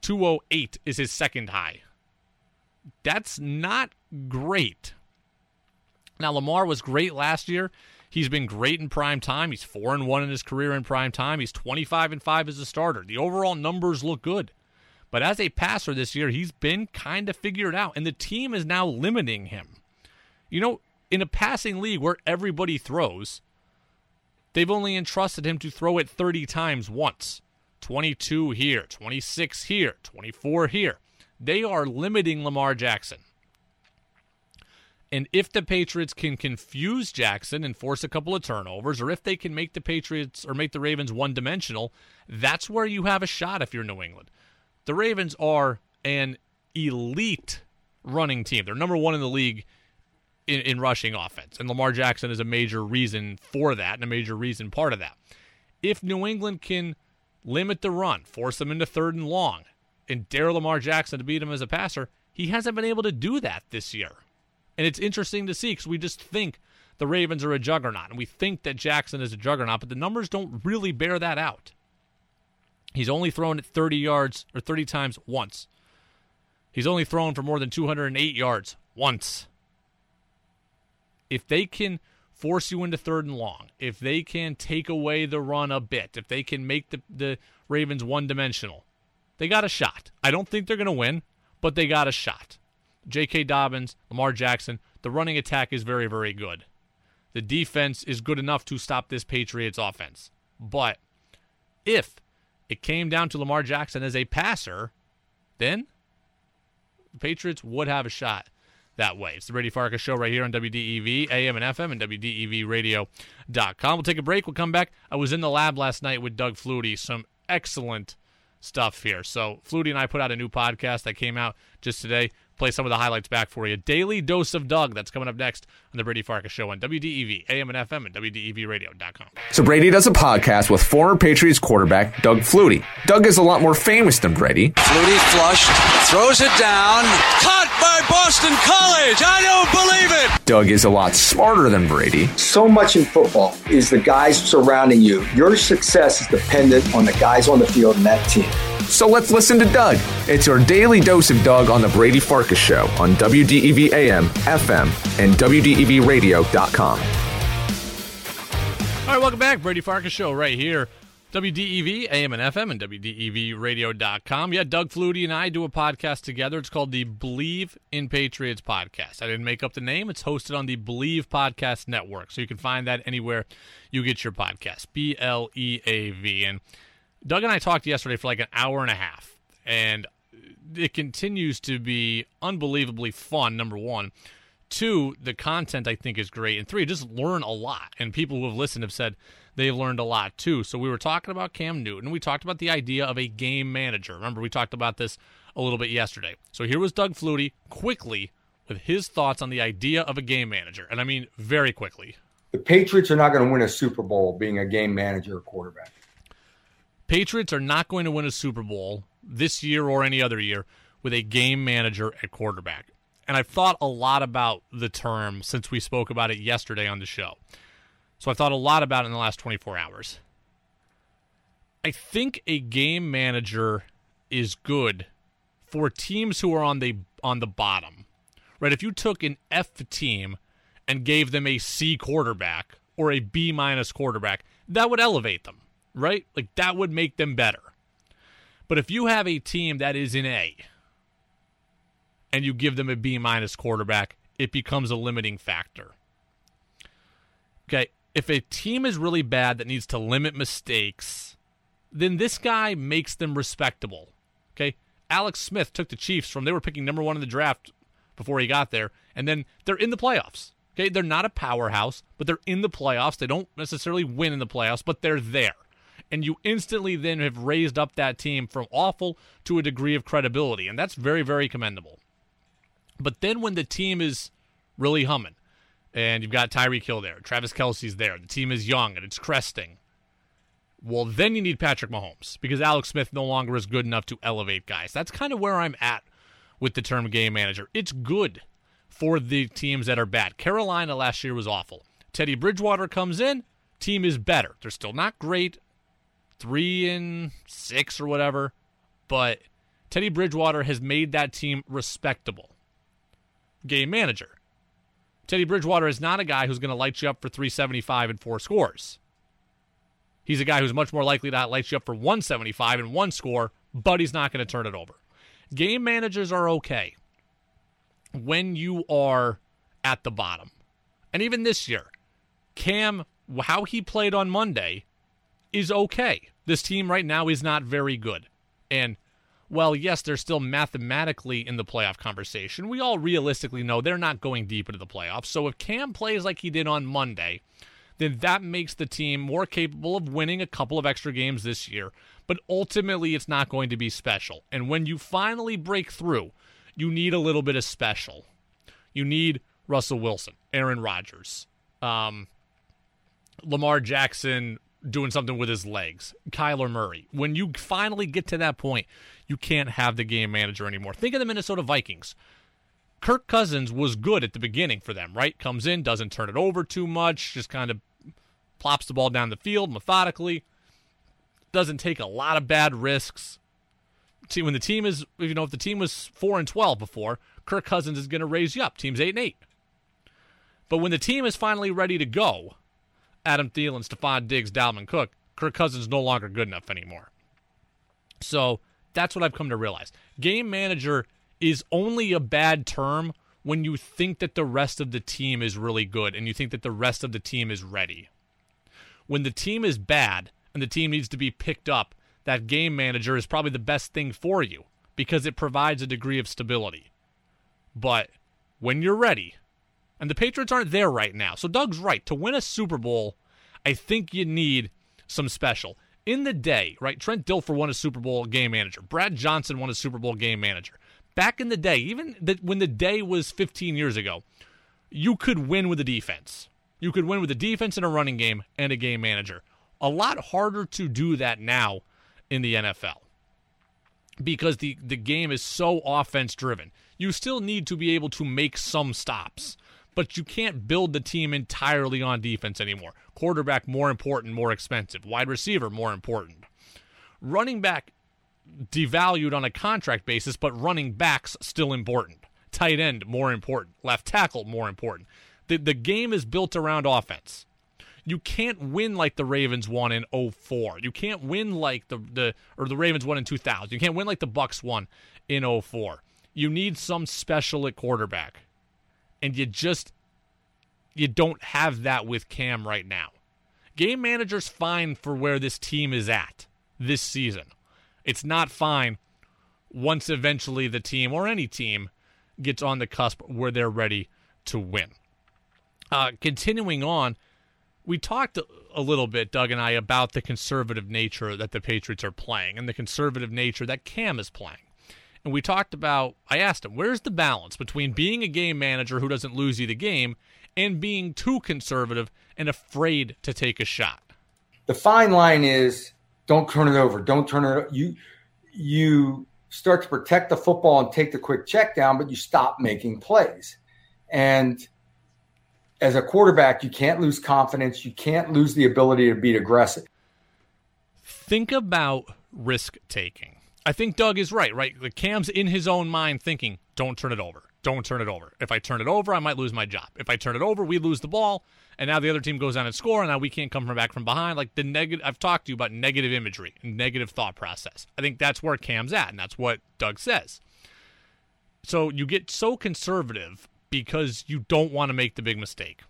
208 is his second high. That's not great. Now Lamar was great last year. He's been great in prime time. He's 4 and 1 in his career in prime time. He's 25 and 5 as a starter. The overall numbers look good. But as a passer this year, he's been kind of figured out and the team is now limiting him. You know, in a passing league where everybody throws, They've only entrusted him to throw it 30 times once 22 here, 26 here, 24 here. They are limiting Lamar Jackson. And if the Patriots can confuse Jackson and force a couple of turnovers, or if they can make the Patriots or make the Ravens one dimensional, that's where you have a shot if you're New England. The Ravens are an elite running team. They're number one in the league in, in rushing offense. And Lamar Jackson is a major reason for that and a major reason part of that. If New England can limit the run, force them into third and long, and dare Lamar Jackson to beat him as a passer, he hasn't been able to do that this year. And it's interesting to see because we just think the Ravens are a juggernaut and we think that Jackson is a juggernaut, but the numbers don't really bear that out. He's only thrown it 30 yards or 30 times once. He's only thrown for more than 208 yards once. If they can force you into third and long, if they can take away the run a bit, if they can make the, the Ravens one dimensional, they got a shot. I don't think they're going to win, but they got a shot. J.K. Dobbins, Lamar Jackson, the running attack is very, very good. The defense is good enough to stop this Patriots offense. But if it came down to Lamar Jackson as a passer, then the Patriots would have a shot that way. It's the Brady Farkas show right here on WDEV, AM and FM, and WDEVradio.com. We'll take a break. We'll come back. I was in the lab last night with Doug Flutie. Some excellent stuff here. So Flutie and I put out a new podcast that came out just today play some of the highlights back for you. Daily Dose of Doug, that's coming up next on the Brady Farkas Show on WDEV, AM and FM, and WDEVradio.com. So Brady does a podcast with former Patriots quarterback Doug Flutie. Doug is a lot more famous than Brady. Flutie flushed, throws it down, caught by Boston College. I don't believe it. Doug is a lot smarter than Brady. So much in football is the guys surrounding you. Your success is dependent on the guys on the field and that team. So let's listen to Doug. It's your daily dose of Doug on the Brady Farkas Show on WDEV AM, FM, and WDEVradio.com. All right, welcome back. Brady Farkas Show right here. WDEV, AM and FM, and WDEVradio.com. Yeah, Doug Flutie and I do a podcast together. It's called the Bleav in Patriots podcast. I didn't make up the name. It's hosted on the Bleav Podcast Network. So you can find that anywhere you get your podcast. B L E A V. And Doug and I talked yesterday for like an hour and a half, and it continues to be unbelievably fun. Number one, two, the content I think is great, and three, just learn a lot. And people who have listened have said they've learned a lot too. So we were talking about Cam Newton. We talked about the idea of a game manager. Remember, we talked about this a little bit yesterday. So here was Doug Flutie quickly with his thoughts on the idea of a game manager, and I mean very quickly. The Patriots are not going to win a Super Bowl being a game manager or quarterback. Patriots are not going to win a Super Bowl this year or any other year with a game manager at quarterback. And I've thought a lot about the term since we spoke about it yesterday on the show. So I've thought a lot about it in the last 24 hours. I think a game manager is good for teams who are on the on the bottom. Right? If you took an F team and gave them a C quarterback or a B minus quarterback, that would elevate them right? Like that would make them better. But if you have a team that is in A and you give them a B minus quarterback, it becomes a limiting factor. Okay, if a team is really bad that needs to limit mistakes, then this guy makes them respectable. Okay, Alex Smith took the Chiefs from they were picking number one in the draft before he got there, and then they're in the playoffs. Okay, they're not a powerhouse, but they're in the playoffs. They don't necessarily win in the playoffs, but they're there and you instantly then have raised up that team from awful to a degree of credibility, and that's very, very commendable. But then when the team is really humming, and you've got Tyreek Hill there, Travis Kelce's there, the team is young and it's cresting. Well, then you need Patrick Mahomes because Alex Smith no longer is good enough to elevate guys. That's kind of where I'm at with the term game manager. It's good for the teams that are bad. Carolina last year was awful. Teddy Bridgewater comes in, team is better. They're still not great three and six or whatever, but Teddy Bridgewater has made that team respectable. Game manager. Teddy Bridgewater is not a guy who's going to light you up for 375 and four scores. He's a guy who's much more likely to light you up for 175 and one score, but he's not going to turn it over. Game managers are okay when you are at the bottom. And even this year, Cam, how he played on Monday is okay. This team right now is not very good. And well, yes, they're still mathematically in the playoff conversation. We all realistically know they're not going deep into the playoffs. So if Cam plays like he did on Monday, then that makes the team more capable of winning a couple of extra games this year. But ultimately, it's not going to be special. And when you finally break through, you need a little bit of special. You need Russell Wilson, Aaron Rodgers, um, Lamar Jackson, doing something with his legs. Kyler Murray. When you finally get to that point, you can't have the game manager anymore. Think of the Minnesota Vikings. Kirk Cousins was good at the beginning for them, right? Comes in, doesn't turn it over too much, just kind of plops the ball down the field methodically. doesn't take a lot of bad risks. See, when the team is, you know, if the team was four and twelve before, Kirk Cousins is going to raise you up. Team's eight and eight. But when the team is finally ready to go, Adam Thielen, Stefon Diggs, Dalvin Cook, Kirk Cousins no longer good enough anymore. So that's what I've come to realize. Game manager is only a bad term when you think that the rest of the team is really good and you think that the rest of the team is ready. When the team is bad and the team needs to be picked up, that game manager is probably the best thing for you because it provides a degree of stability. But when you're ready, and the Patriots aren't there right now, so Doug's right. To win a Super Bowl, I think you need some special. In the day, right, Trent Dilfer won a Super Bowl game manager. Brad Johnson won a Super Bowl game manager back in the day, even the, when the day was 15 years ago, you could win with a defense. You could win with a defense and a running game and a game manager. A lot harder to do that now in the NFL because the, the game is so offense driven. You still need to be able to make some stops, but you can't build the team entirely on defense anymore. Quarterback more important, more expensive. Wide receiver more important. Running back devalued on a contract basis, but running backs still important. Tight end more important. Left tackle more important. The the game is built around offense. You can't win like the Ravens won in 04. You can't win like the the or the Ravens won in 2000. You can't win like the Bucs won in 04. You need some special at quarterback. And you just you don't have that with Cam right now. Game manager's fine for where this team is at this season. It's not fine once eventually the team or any team gets on the cusp where they're ready to win. Uh, continuing on, we talked a little bit, Doug and I, about the conservative nature that the Patriots are playing and the conservative nature that Cam is playing. And we talked about, I asked him, where's the balance between being a game manager who doesn't lose you the game and being too conservative and afraid to take a shot? The fine line is don't turn it over. Don't turn it. You you start to protect the football and take the quick check down, but you stop making plays. And as a quarterback, you can't lose confidence. You can't lose the ability to be aggressive. Think about risk taking. I think Doug is right, right? The Cam's in his own mind thinking, don't turn it over. Don't turn it over. If I turn it over, I might lose my job. If I turn it over, we lose the ball and now the other team goes down and score, and now we can't come from back from behind. Like the negative, I've talked to you about negative imagery, negative thought process. I think that's where Cam's at, and that's what Doug says. So you get so conservative because you don't want to make the big mistake.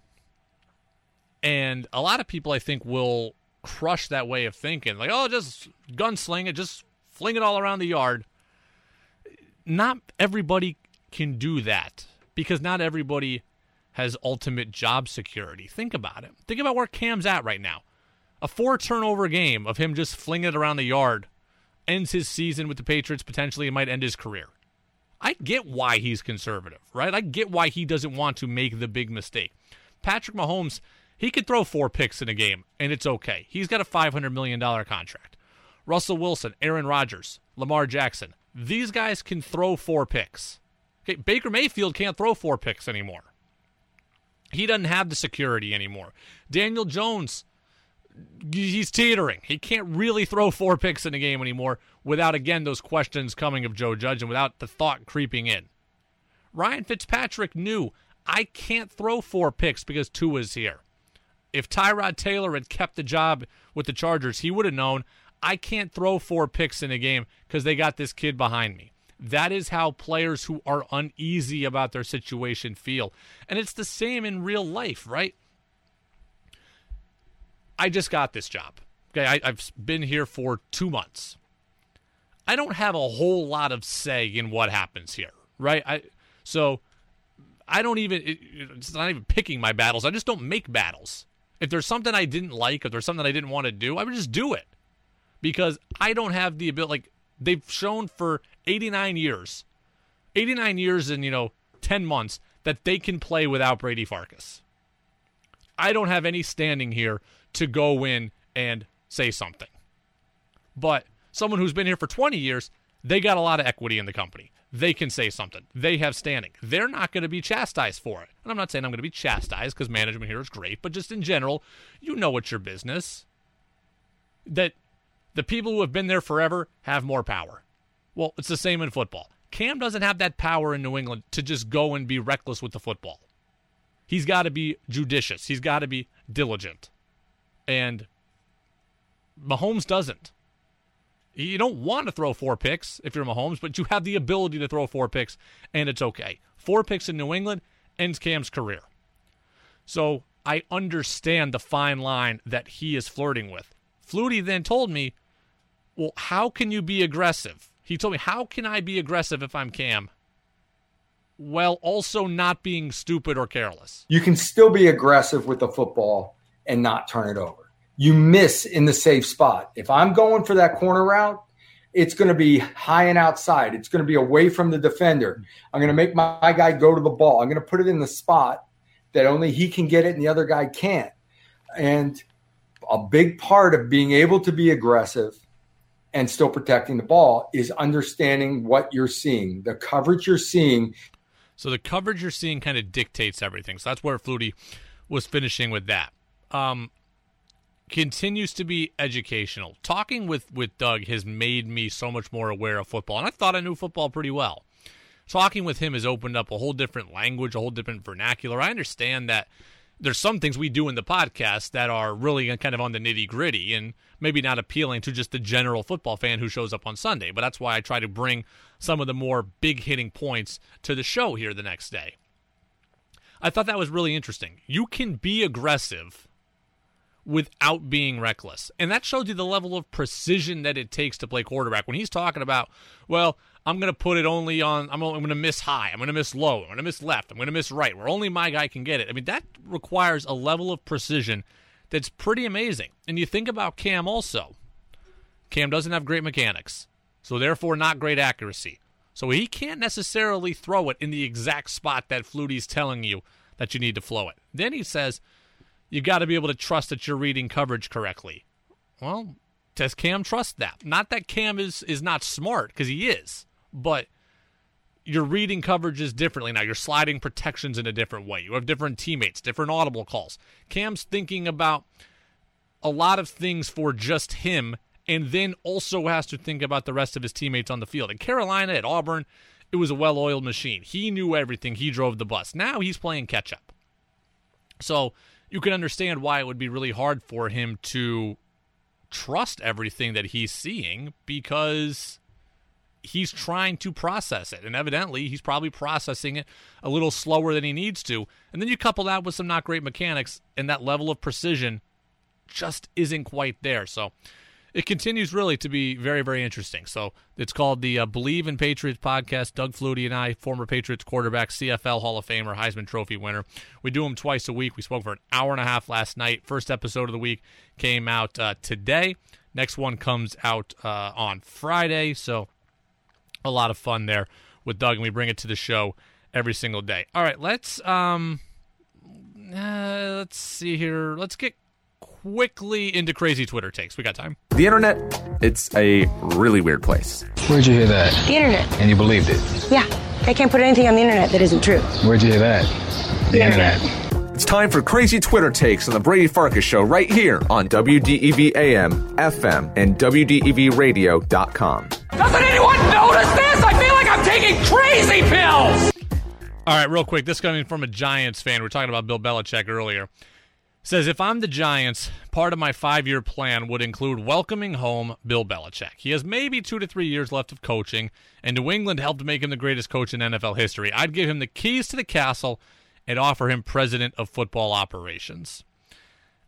And a lot of people, I think, will crush that way of thinking. Like, oh, just gunsling it, just fling it all around the yard. Not everybody can do that because not everybody has ultimate job security. Think about it. Think about where Cam's at right now. A four turnover game of him just flinging it around the yard ends his season with the Patriots. Potentially, it might end his career. I get why he's conservative, right? I get why he doesn't want to make the big mistake. Patrick Mahomes, he could throw four picks in a game, and it's okay. He's got a $500 million contract. Russell Wilson, Aaron Rodgers, Lamar Jackson, these guys can throw four picks. Okay, Baker Mayfield can't throw four picks anymore. He doesn't have the security anymore. Daniel Jones, he's teetering. He can't really throw four picks in a game anymore without, again, those questions coming of Joe Judge and without the thought creeping in. Ryan Fitzpatrick knew I can't throw four picks because Tua's here. If Tyrod Taylor had kept the job with the Chargers, he would have known I can't throw four picks in a game because they got this kid behind me. That is how players who are uneasy about their situation feel. And it's the same in real life, right? I just got this job. Okay, I, have been here for two months. I don't have a whole lot of say in what happens here, right? I so I don't even it, it's not even picking my battles. I just don't make battles. If there's something I didn't like, if there's something I didn't want to do, I would just do it because I don't have the ability. Like they've shown for 89 years, 89 years and, you know, 10 months that they can play without Brady Farkas. I don't have any standing here to go in and say something. But someone who's been here for 20 years, they got a lot of equity in the company. They can say something. They have standing. They're not going to be chastised for it. And I'm not saying I'm going to be chastised because management here is great, but just in general, you know it's your business. That The people who have been there forever have more power. Well, it's the same in football. Cam doesn't have that power in New England to just go and be reckless with the football. He's got to be judicious. He's got to be diligent. And Mahomes doesn't. You don't want to throw four picks if you're Mahomes, but you have the ability to throw four picks, and it's okay. Four picks in New England ends Cam's career. So I understand the fine line that he is flirting with. Flutie then told me, Well, how can you be aggressive? He told me, How can I be aggressive if I'm Cam? Well, also not being stupid or careless. You can still be aggressive with the football and not turn it over. You miss in the safe spot. If I'm going for that corner route, it's going to be high and outside. It's going to be away from the defender. I'm going to make my, guy go to the ball. I'm going to put it in the spot that only he can get it and the other guy can't. And a big part of being able to be aggressive and still protecting the ball is understanding what you're seeing, the coverage you're seeing. So the coverage you're seeing kind of dictates everything. So that's where Flutie was finishing with that. Um, continues to be educational. Talking with with Doug has made me so much more aware of football, and I thought I knew football pretty well. Talking with him has opened up a whole different language, a whole different vernacular. I understand that there's some things we do in the podcast that are really kind of on the nitty gritty and maybe not appealing to just the general football fan who shows up on Sunday. But that's why I try to bring some of the more big hitting points to the show here the next day. I thought that was really interesting. You can be aggressive without being reckless. And that shows you the level of precision that it takes to play quarterback. When he's talking about, well, I'm going to put it only on, I'm, I'm going to miss high, I'm going to miss low, I'm going to miss left, I'm going to miss right, where only my guy can get it. I mean, that requires a level of precision that's pretty amazing. And you think about Cam also. Cam doesn't have great mechanics, so therefore not great accuracy. So he can't necessarily throw it in the exact spot that Flutie's telling you that you need to flow it. Then he says, you got to be able to trust that you're reading coverage correctly. Well, does Cam trust that? Not that Cam is is not smart because he is, but you're reading coverages differently now. You're sliding protections in a different way. You have different teammates, different audible calls. Cam's thinking about a lot of things for just him, and then also has to think about the rest of his teammates on the field. In Carolina, at Auburn, it was a well oiled machine. He knew everything, he drove the bus. Now he's playing catch up. So you can understand why it would be really hard for him to trust everything that he's seeing because he's trying to process it. And evidently, he's probably processing it a little slower than he needs to. And then you couple that with some not great mechanics, and that level of precision just isn't quite there. So it continues really to be very, very interesting. So it's called the uh, Bleav in Patriots podcast. Doug Flutie and I, former Patriots quarterback, CFL Hall of Famer, Heisman Trophy winner. We do them twice a week. We spoke for an hour and a half last night. First episode of the week came out uh, today. Next one comes out uh, on Friday. So a lot of fun there with Doug, and we bring it to the show every single day. All right, let's um, uh, let's see here. Let's get quickly into crazy Twitter takes. We got time. The internet, it's a really weird place. Where'd you hear that? The internet. And you believed it? Yeah. They can't put anything on the internet that isn't true. Where'd you hear that? The, The internet. internet. It's time for crazy Twitter takes on the Brady Farkas Show right here on WDEV AM, FM, and WDEVradio.com. taking crazy pills! All right, real quick. This coming from a Giants fan. We are talking about Bill Belichick earlier. Says if I'm the Giants, part of my five-year plan would include welcoming home Bill Belichick. He has maybe two to three years left of coaching, and New England helped make him the greatest coach in NFL history. I'd give him the keys to the castle and offer him president of football operations.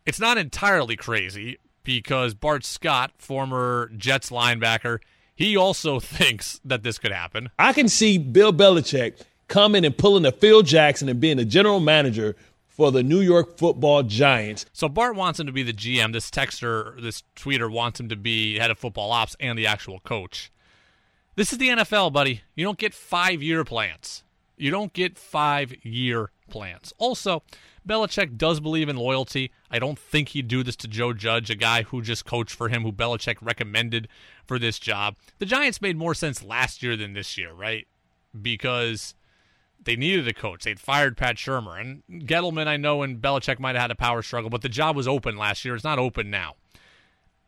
It's not entirely crazy because Bart Scott, former Jets linebacker, he also [LAUGHS] thinks that this could happen. I can see Bill Belichick coming and pulling a Phil Jackson and being the general manager for the New York football Giants. So Bart wants him to be the GM. This texter, this tweeter wants him to be head of football ops and the actual coach. This is the NFL, buddy. You don't get five year plans. You don't get five year plans. Also, Belichick does believe in loyalty. I don't think he'd do this to Joe Judge, a guy who just coached for him, who Belichick recommended for this job. The Giants made more sense last year than this year, right? Because they needed a coach. They'd fired Pat Shurmur. And Gettleman, I know, and Belichick might have had a power struggle, but the job was open last year. It's not open now.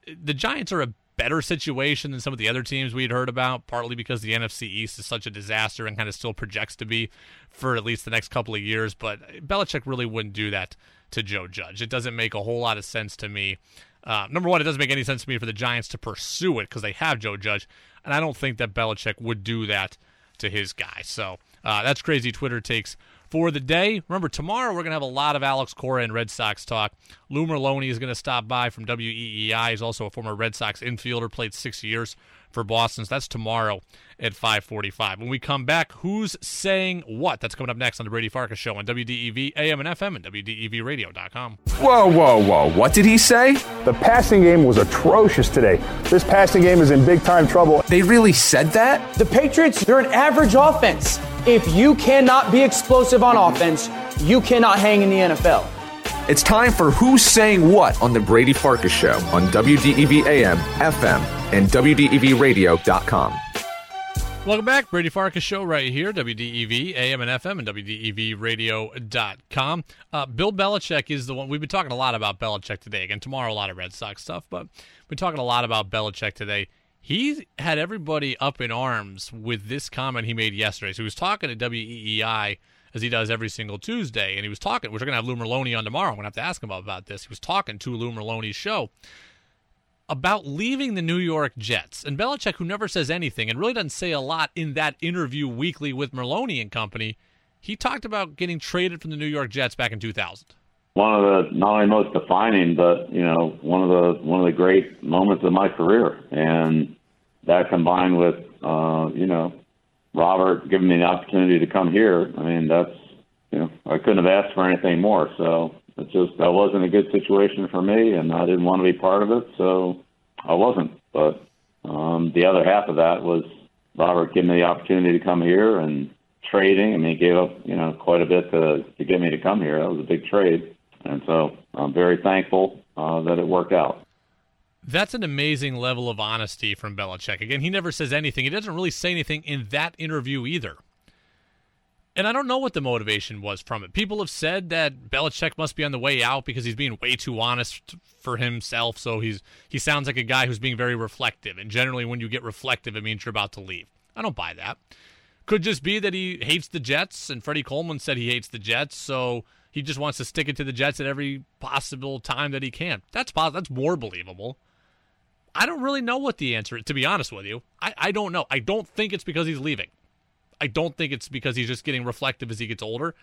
The Giants are a better situation than some of the other teams we'd heard about, partly because the NFC East is such a disaster and kind of still projects to be for at least the next couple of years. But Belichick really wouldn't do that to Joe Judge. It doesn't make a whole lot of sense to me. Uh, number one, it doesn't make any sense to me for the Giants to pursue it because they have Joe Judge, and I don't think that Belichick would do that to his guy. So uh, that's crazy Twitter takes for the day. Remember, tomorrow we're going to have a lot of Alex Cora and Red Sox talk. Lou Merloni is going to stop by from WEEI. He's also a former Red Sox infielder, played six years for Boston. So that's tomorrow at 545. When we come back, who's saying what? That's coming up next on the Brady Farkas Show on WDEV, AM and FM, and WDEVradio.com. Whoa, whoa, whoa. What did he say? The passing game was atrocious today. This passing game is in big time trouble. They really said that? The Patriots, they're an average offense. If you cannot be explosive on offense, you cannot hang in the NFL. It's time for Who's Saying What on The Brady Farkas Show on WDEV AM, FM, and WDEVradio.com. Welcome back. Brady Farkas Show right here, WDEV, AM and FM, and WDEVradio.com. Uh, Bill Belichick is the one. We've been talking a lot about Belichick today. Again, tomorrow, a lot of Red Sox stuff, but we've been talking a lot about Belichick today. He had everybody up in arms with this comment he made yesterday. So he was talking to WEEI as he does every single Tuesday, and he was talking. We're going to have Lou Merloni on tomorrow. I'm going to have to ask him about, this. He was talking to Lou Merloni's show about leaving the New York Jets. And Belichick, who never says anything and really doesn't say a lot in that interview weekly with Merloni and company, he talked about getting traded from the New York Jets back in 2000 one of the not only most defining, but you know, one of the one of the great moments of my career. And that combined with uh, you know Robert giving me the opportunity to come here, I mean that's you know I couldn't have asked for anything more. So it just that wasn't a good situation for me, and I didn't want to be part of it, so I wasn't. But um, the other half of that was Robert giving me the opportunity to come here and trading. I mean, he gave up you know quite a bit to to get me to come here. That was a big trade, and so I'm very thankful uh, that it worked out. That's an amazing level of honesty from Belichick. Again, he never says anything. He doesn't really say anything in that interview either. And I don't know what the motivation was from it. People have said that Belichick must be on the way out because he's being way too honest for himself. So he's he sounds like a guy who's being very reflective. And generally, when you get reflective, it means you're about to leave. I don't buy that. Could just be that he hates the Jets, and Freddie Coleman said he hates the Jets, so he just wants to stick it to the Jets at every possible time that he can. That's that's more believable. I don't really know what the answer is, to be honest with you. I, I don't know. I don't think it's because he's leaving. I don't think it's because he's just getting reflective as he gets older.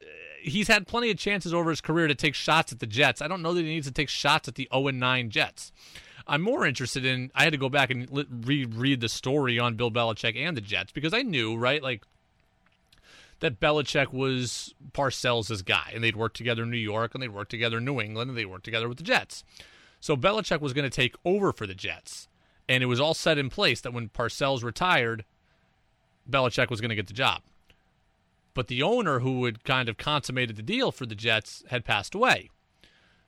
Uh, he's had plenty of chances over his career to take shots at the Jets. I don't know that he needs to take shots at the 0 9 Jets. I'm more interested in. I had to go back and reread the story on Bill Belichick and the Jets because I knew, right, like that Belichick was Parcells' guy, and they'd worked together in New York, and they'd worked together in New England, and they worked together with the Jets. So Belichick was going to take over for the Jets. And it was all set in place that when Parcells retired, Belichick was going to get the job. But the owner who had kind of consummated the deal for the Jets had passed away.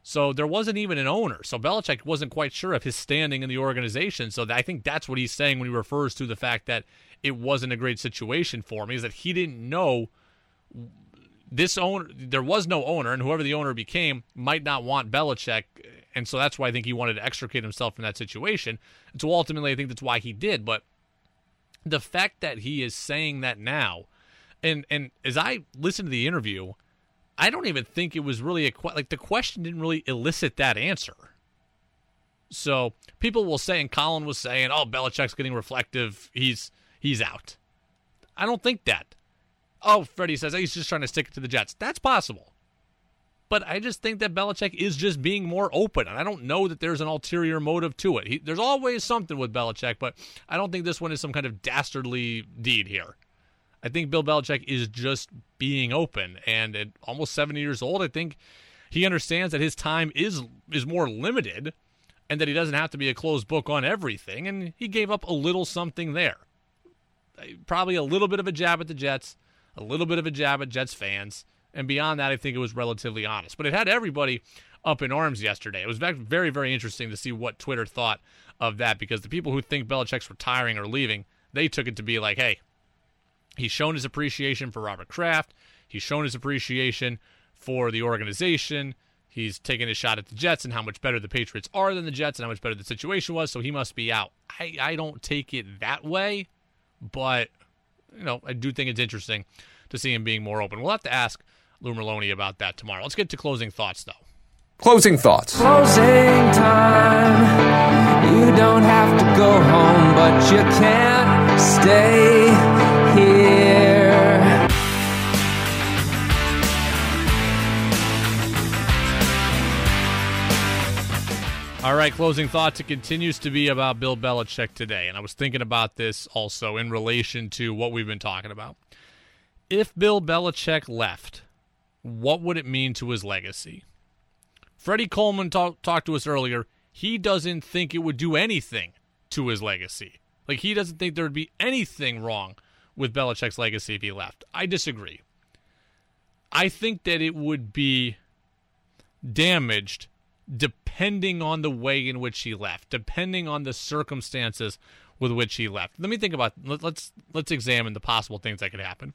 So there wasn't even an owner. So Belichick wasn't quite sure of his standing in the organization. So I think that's what he's saying when he refers to the fact that it wasn't a great situation for him, is that he didn't know this owner there was no owner and whoever the owner became might not want Belichick and so that's why I think he wanted to extricate himself from that situation. And so ultimately, I think that's why he did. But the fact that he is saying that now, and and as I listen to the interview, I don't even think it was really a like the question didn't really elicit that answer. So people will say, and Colin was saying, "Oh, Belichick's getting reflective. He's he's out." I don't think that. Oh, Freddie says oh, he's just trying to stick it to the Jets. That's possible. But I just think that Belichick is just being more open, and I don't know that there's an ulterior motive to it. He, there's always something with Belichick, but I don't think this one is some kind of dastardly deed here. I think Bill Belichick is just being open, and at almost 70 years old, I think he understands that his time is is more limited, and that he doesn't have to be a closed book on everything. And he gave up a little something there, probably a little bit of a jab at the Jets, a little bit of a jab at Jets fans and beyond that, I think it was relatively honest. But it had everybody up in arms yesterday. It was very, very interesting to see what Twitter thought of that because the people who think Belichick's retiring or leaving, they took it to be like, hey, he's shown his appreciation for Robert Kraft. He's shown his appreciation for the organization. he's taking a shot at the Jets and how much better the Patriots are than the Jets and how much better the situation was, so he must be out. I, I don't take it that way, but you know, I do think it's interesting to see him being more open. We'll have to ask Lou Merloni about that tomorrow. Let's get to closing thoughts though. Closing thoughts. Closing time. You don't have to go home, but you can't stay here. All right, closing thoughts. It continues to be about Bill Belichick today. And I was thinking about this also in relation to what we've been talking about. If Bill Belichick left, what would it mean to his legacy? Freddie Coleman talk, talked to us earlier. He doesn't think it would do anything to his legacy. Like, he doesn't think there would be anything wrong with Belichick's legacy if he left. I disagree. I think that it would be damaged depending on the way in which he left, depending on the circumstances with which he left. Let me think about let's let's examine the possible things that could happen.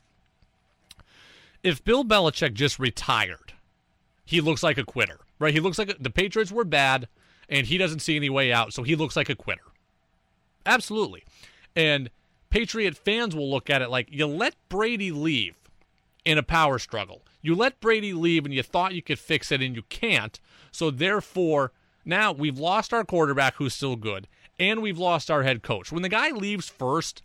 If Bill Belichick just retired, he looks like a quitter, right? He looks like a, the Patriots were bad and he doesn't see any way out, so he looks like a quitter. Absolutely. And Patriot fans will look at it like you let Brady leave in a power struggle. You let Brady leave and you thought you could fix it and you can't. So therefore, now we've lost our quarterback who's still good and we've lost our head coach. When the guy leaves first,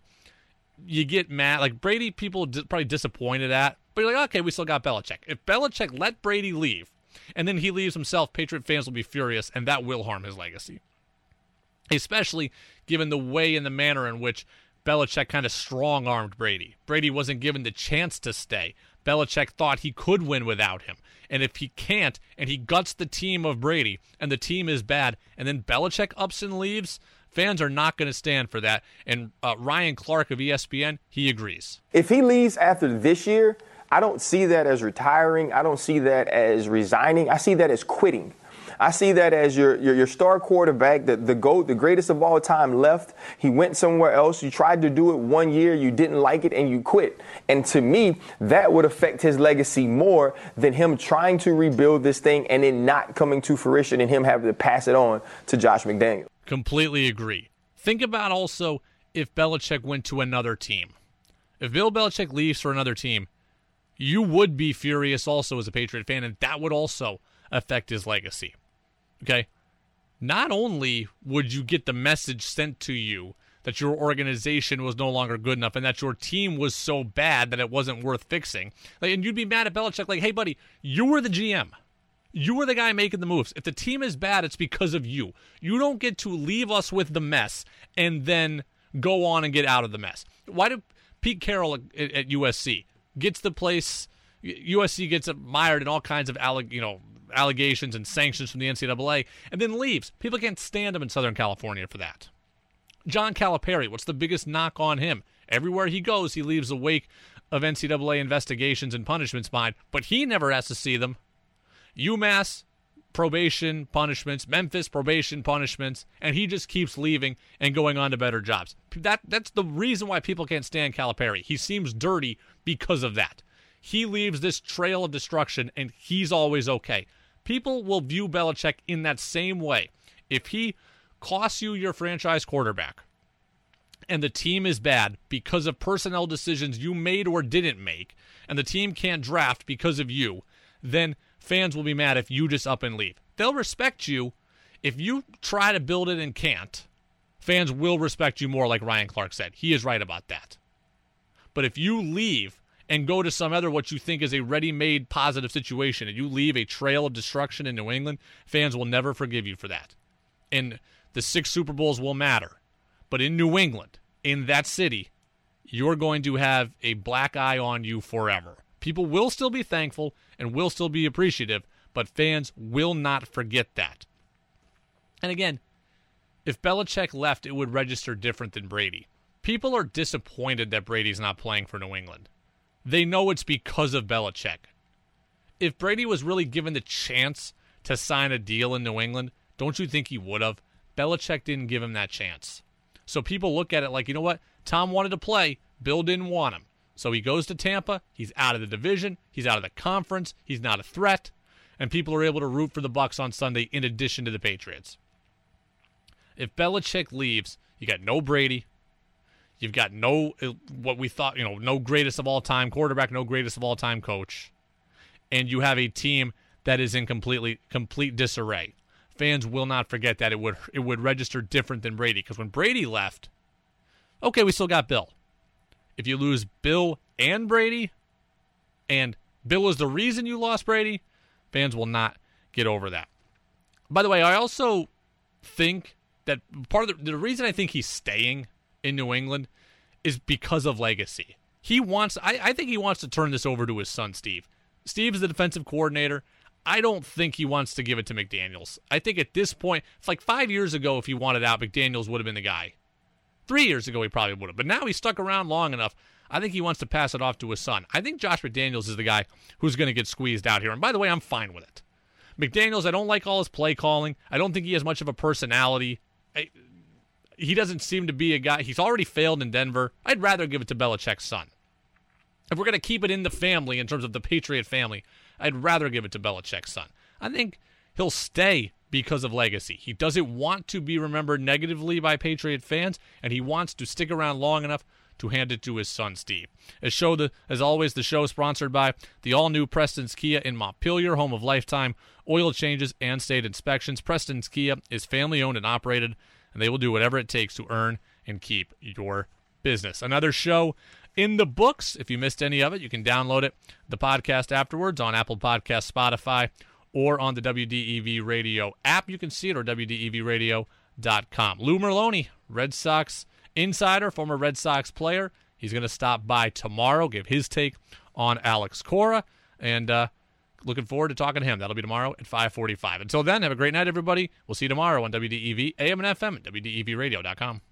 you get mad. Like Brady, people probably disappointed at, but you're like, okay, we still got Belichick. If Belichick let Brady leave and then he leaves himself, Patriot fans will be furious and that will harm his legacy. Especially given the way and the manner in which Belichick kind of strong armed Brady. Brady wasn't given the chance to stay. Belichick thought he could win without him. And if he can't, and he guts the team of Brady, and the team is bad, and then Belichick ups and leaves, fans are not going to stand for that. And uh, Ryan Clark of ESPN, he agrees. If he leaves after this year, I don't see that as retiring. I don't see that as resigning. I see that as quitting. I see that as your, your, your star quarterback, the, the GOAT, the greatest of all time, left. He went somewhere else. You tried to do it one year, you didn't like it, and you quit. And to me, that would affect his legacy more than him trying to rebuild this thing and it not coming to fruition and him having to pass it on to Josh McDaniel. Completely agree. Think about also if Belichick went to another team. If Bill Belichick leaves for another team, you would be furious also as a Patriot fan, and that would also affect his legacy. Okay. Not only would you get the message sent to you that your organization was no longer good enough and that your team was so bad that it wasn't worth fixing, like, and you'd be mad at Belichick, like, hey, buddy, you were the GM. You were the guy making the moves. If the team is bad, it's because of you. You don't get to leave us with the mess and then go on and get out of the mess. Why did Pete Carroll at, at USC gets the place? USC gets mired in all kinds of you know allegations and sanctions from the NCAA, and then leaves. People can't stand him in Southern California for that. John Calipari, what's the biggest knock on him? Everywhere he goes, he leaves a wake of NCAA investigations and punishments behind, but he never has to see them. UMass, probation punishments, Memphis probation punishments, and he just keeps leaving and going on to better jobs. That that's the reason why people can't stand Calipari. He seems dirty because of that. He leaves this trail of destruction and he's always okay people will view Belichick in that same way. If he costs you your franchise quarterback and the team is bad because of personnel decisions you made or didn't make, and the team can't draft because of you, then fans will be mad if you just up and leave. They'll respect you if you try to build it and can't. Fans will respect you more, like Ryan Clark said. He is right about that. But if you leave and go to some other what you think is a ready-made positive situation and you leave a trail of destruction in New England, fans will never forgive you for that. And the six Super Bowls will matter. But in New England, in that city, you're going to have a black eye on you forever. People will still be thankful and will still be appreciative, but fans will not forget that. And again, if Belichick left, it would register different than Brady. People are disappointed that Brady's not playing for New England they know it's because of Belichick. If Brady was really given the chance to sign a deal in New England, don't you think he would have? Belichick didn't give him that chance. So people look at it like, you know what? Tom wanted to play, Bill didn't want him. So he goes to Tampa, he's out of the division, he's out of the conference, he's not a threat. and people are able to root for the Bucs on Sunday in addition to the Patriots. If Belichick leaves, you got no Brady. You've got no uh, what we thought, you know, no greatest of all time quarterback, no greatest of all time coach. And you have a team that is in completely complete disarray. Fans will not forget that it would it would register different than Brady because when Brady left, okay, we still got Bill. If you lose Bill and Brady, and Bill is the reason you lost Brady, fans will not get over that. By the way, I also think that part of the, the reason I think he's staying in New England is because of legacy. He wants, I, I think he wants to turn this over to his son, Steve. Steve is the defensive coordinator. I don't think he wants to give it to McDaniels. I think at this point, it's like five years ago, if he wanted out, McDaniels would have been the guy. Three years ago, he probably would have. But now he's stuck around long enough. I think he wants to pass it off to his son. I think Josh McDaniels is the guy who's going to get squeezed out here. And by the way, I'm fine with it. McDaniels, I don't like all his play calling. I don't think he has much of a personality. I, he doesn't seem to be a guy. He's already failed in Denver. I'd rather give it to Belichick's son. If we're going to keep it in the family in terms of the Patriot family, I'd rather give it to Belichick's son. I think he'll stay because of legacy. He doesn't want to be remembered negatively by Patriot fans, and he wants to stick around long enough to hand it to his son Steve. As show the as always, the show is sponsored by the all-new Preston's Kia in Montpelier, home of lifetime oil changes and state inspections. Preston's Kia is family owned and operated and they will do whatever it takes to earn and keep your business. Another show in the books. If you missed any of it, you can download it, the podcast afterwards on Apple Podcast, Spotify, or on the WDEV Radio app. You can see it or WDEVradio.com. Lou Merloni, Red Sox insider, former Red Sox player. He's going to stop by tomorrow, give his take on Alex Cora, and uh, looking forward to talking to him. That'll be tomorrow at 5:45. Until then, have a great night, everybody. We'll see you tomorrow on WDEV AM and FM at WDEVradio.com.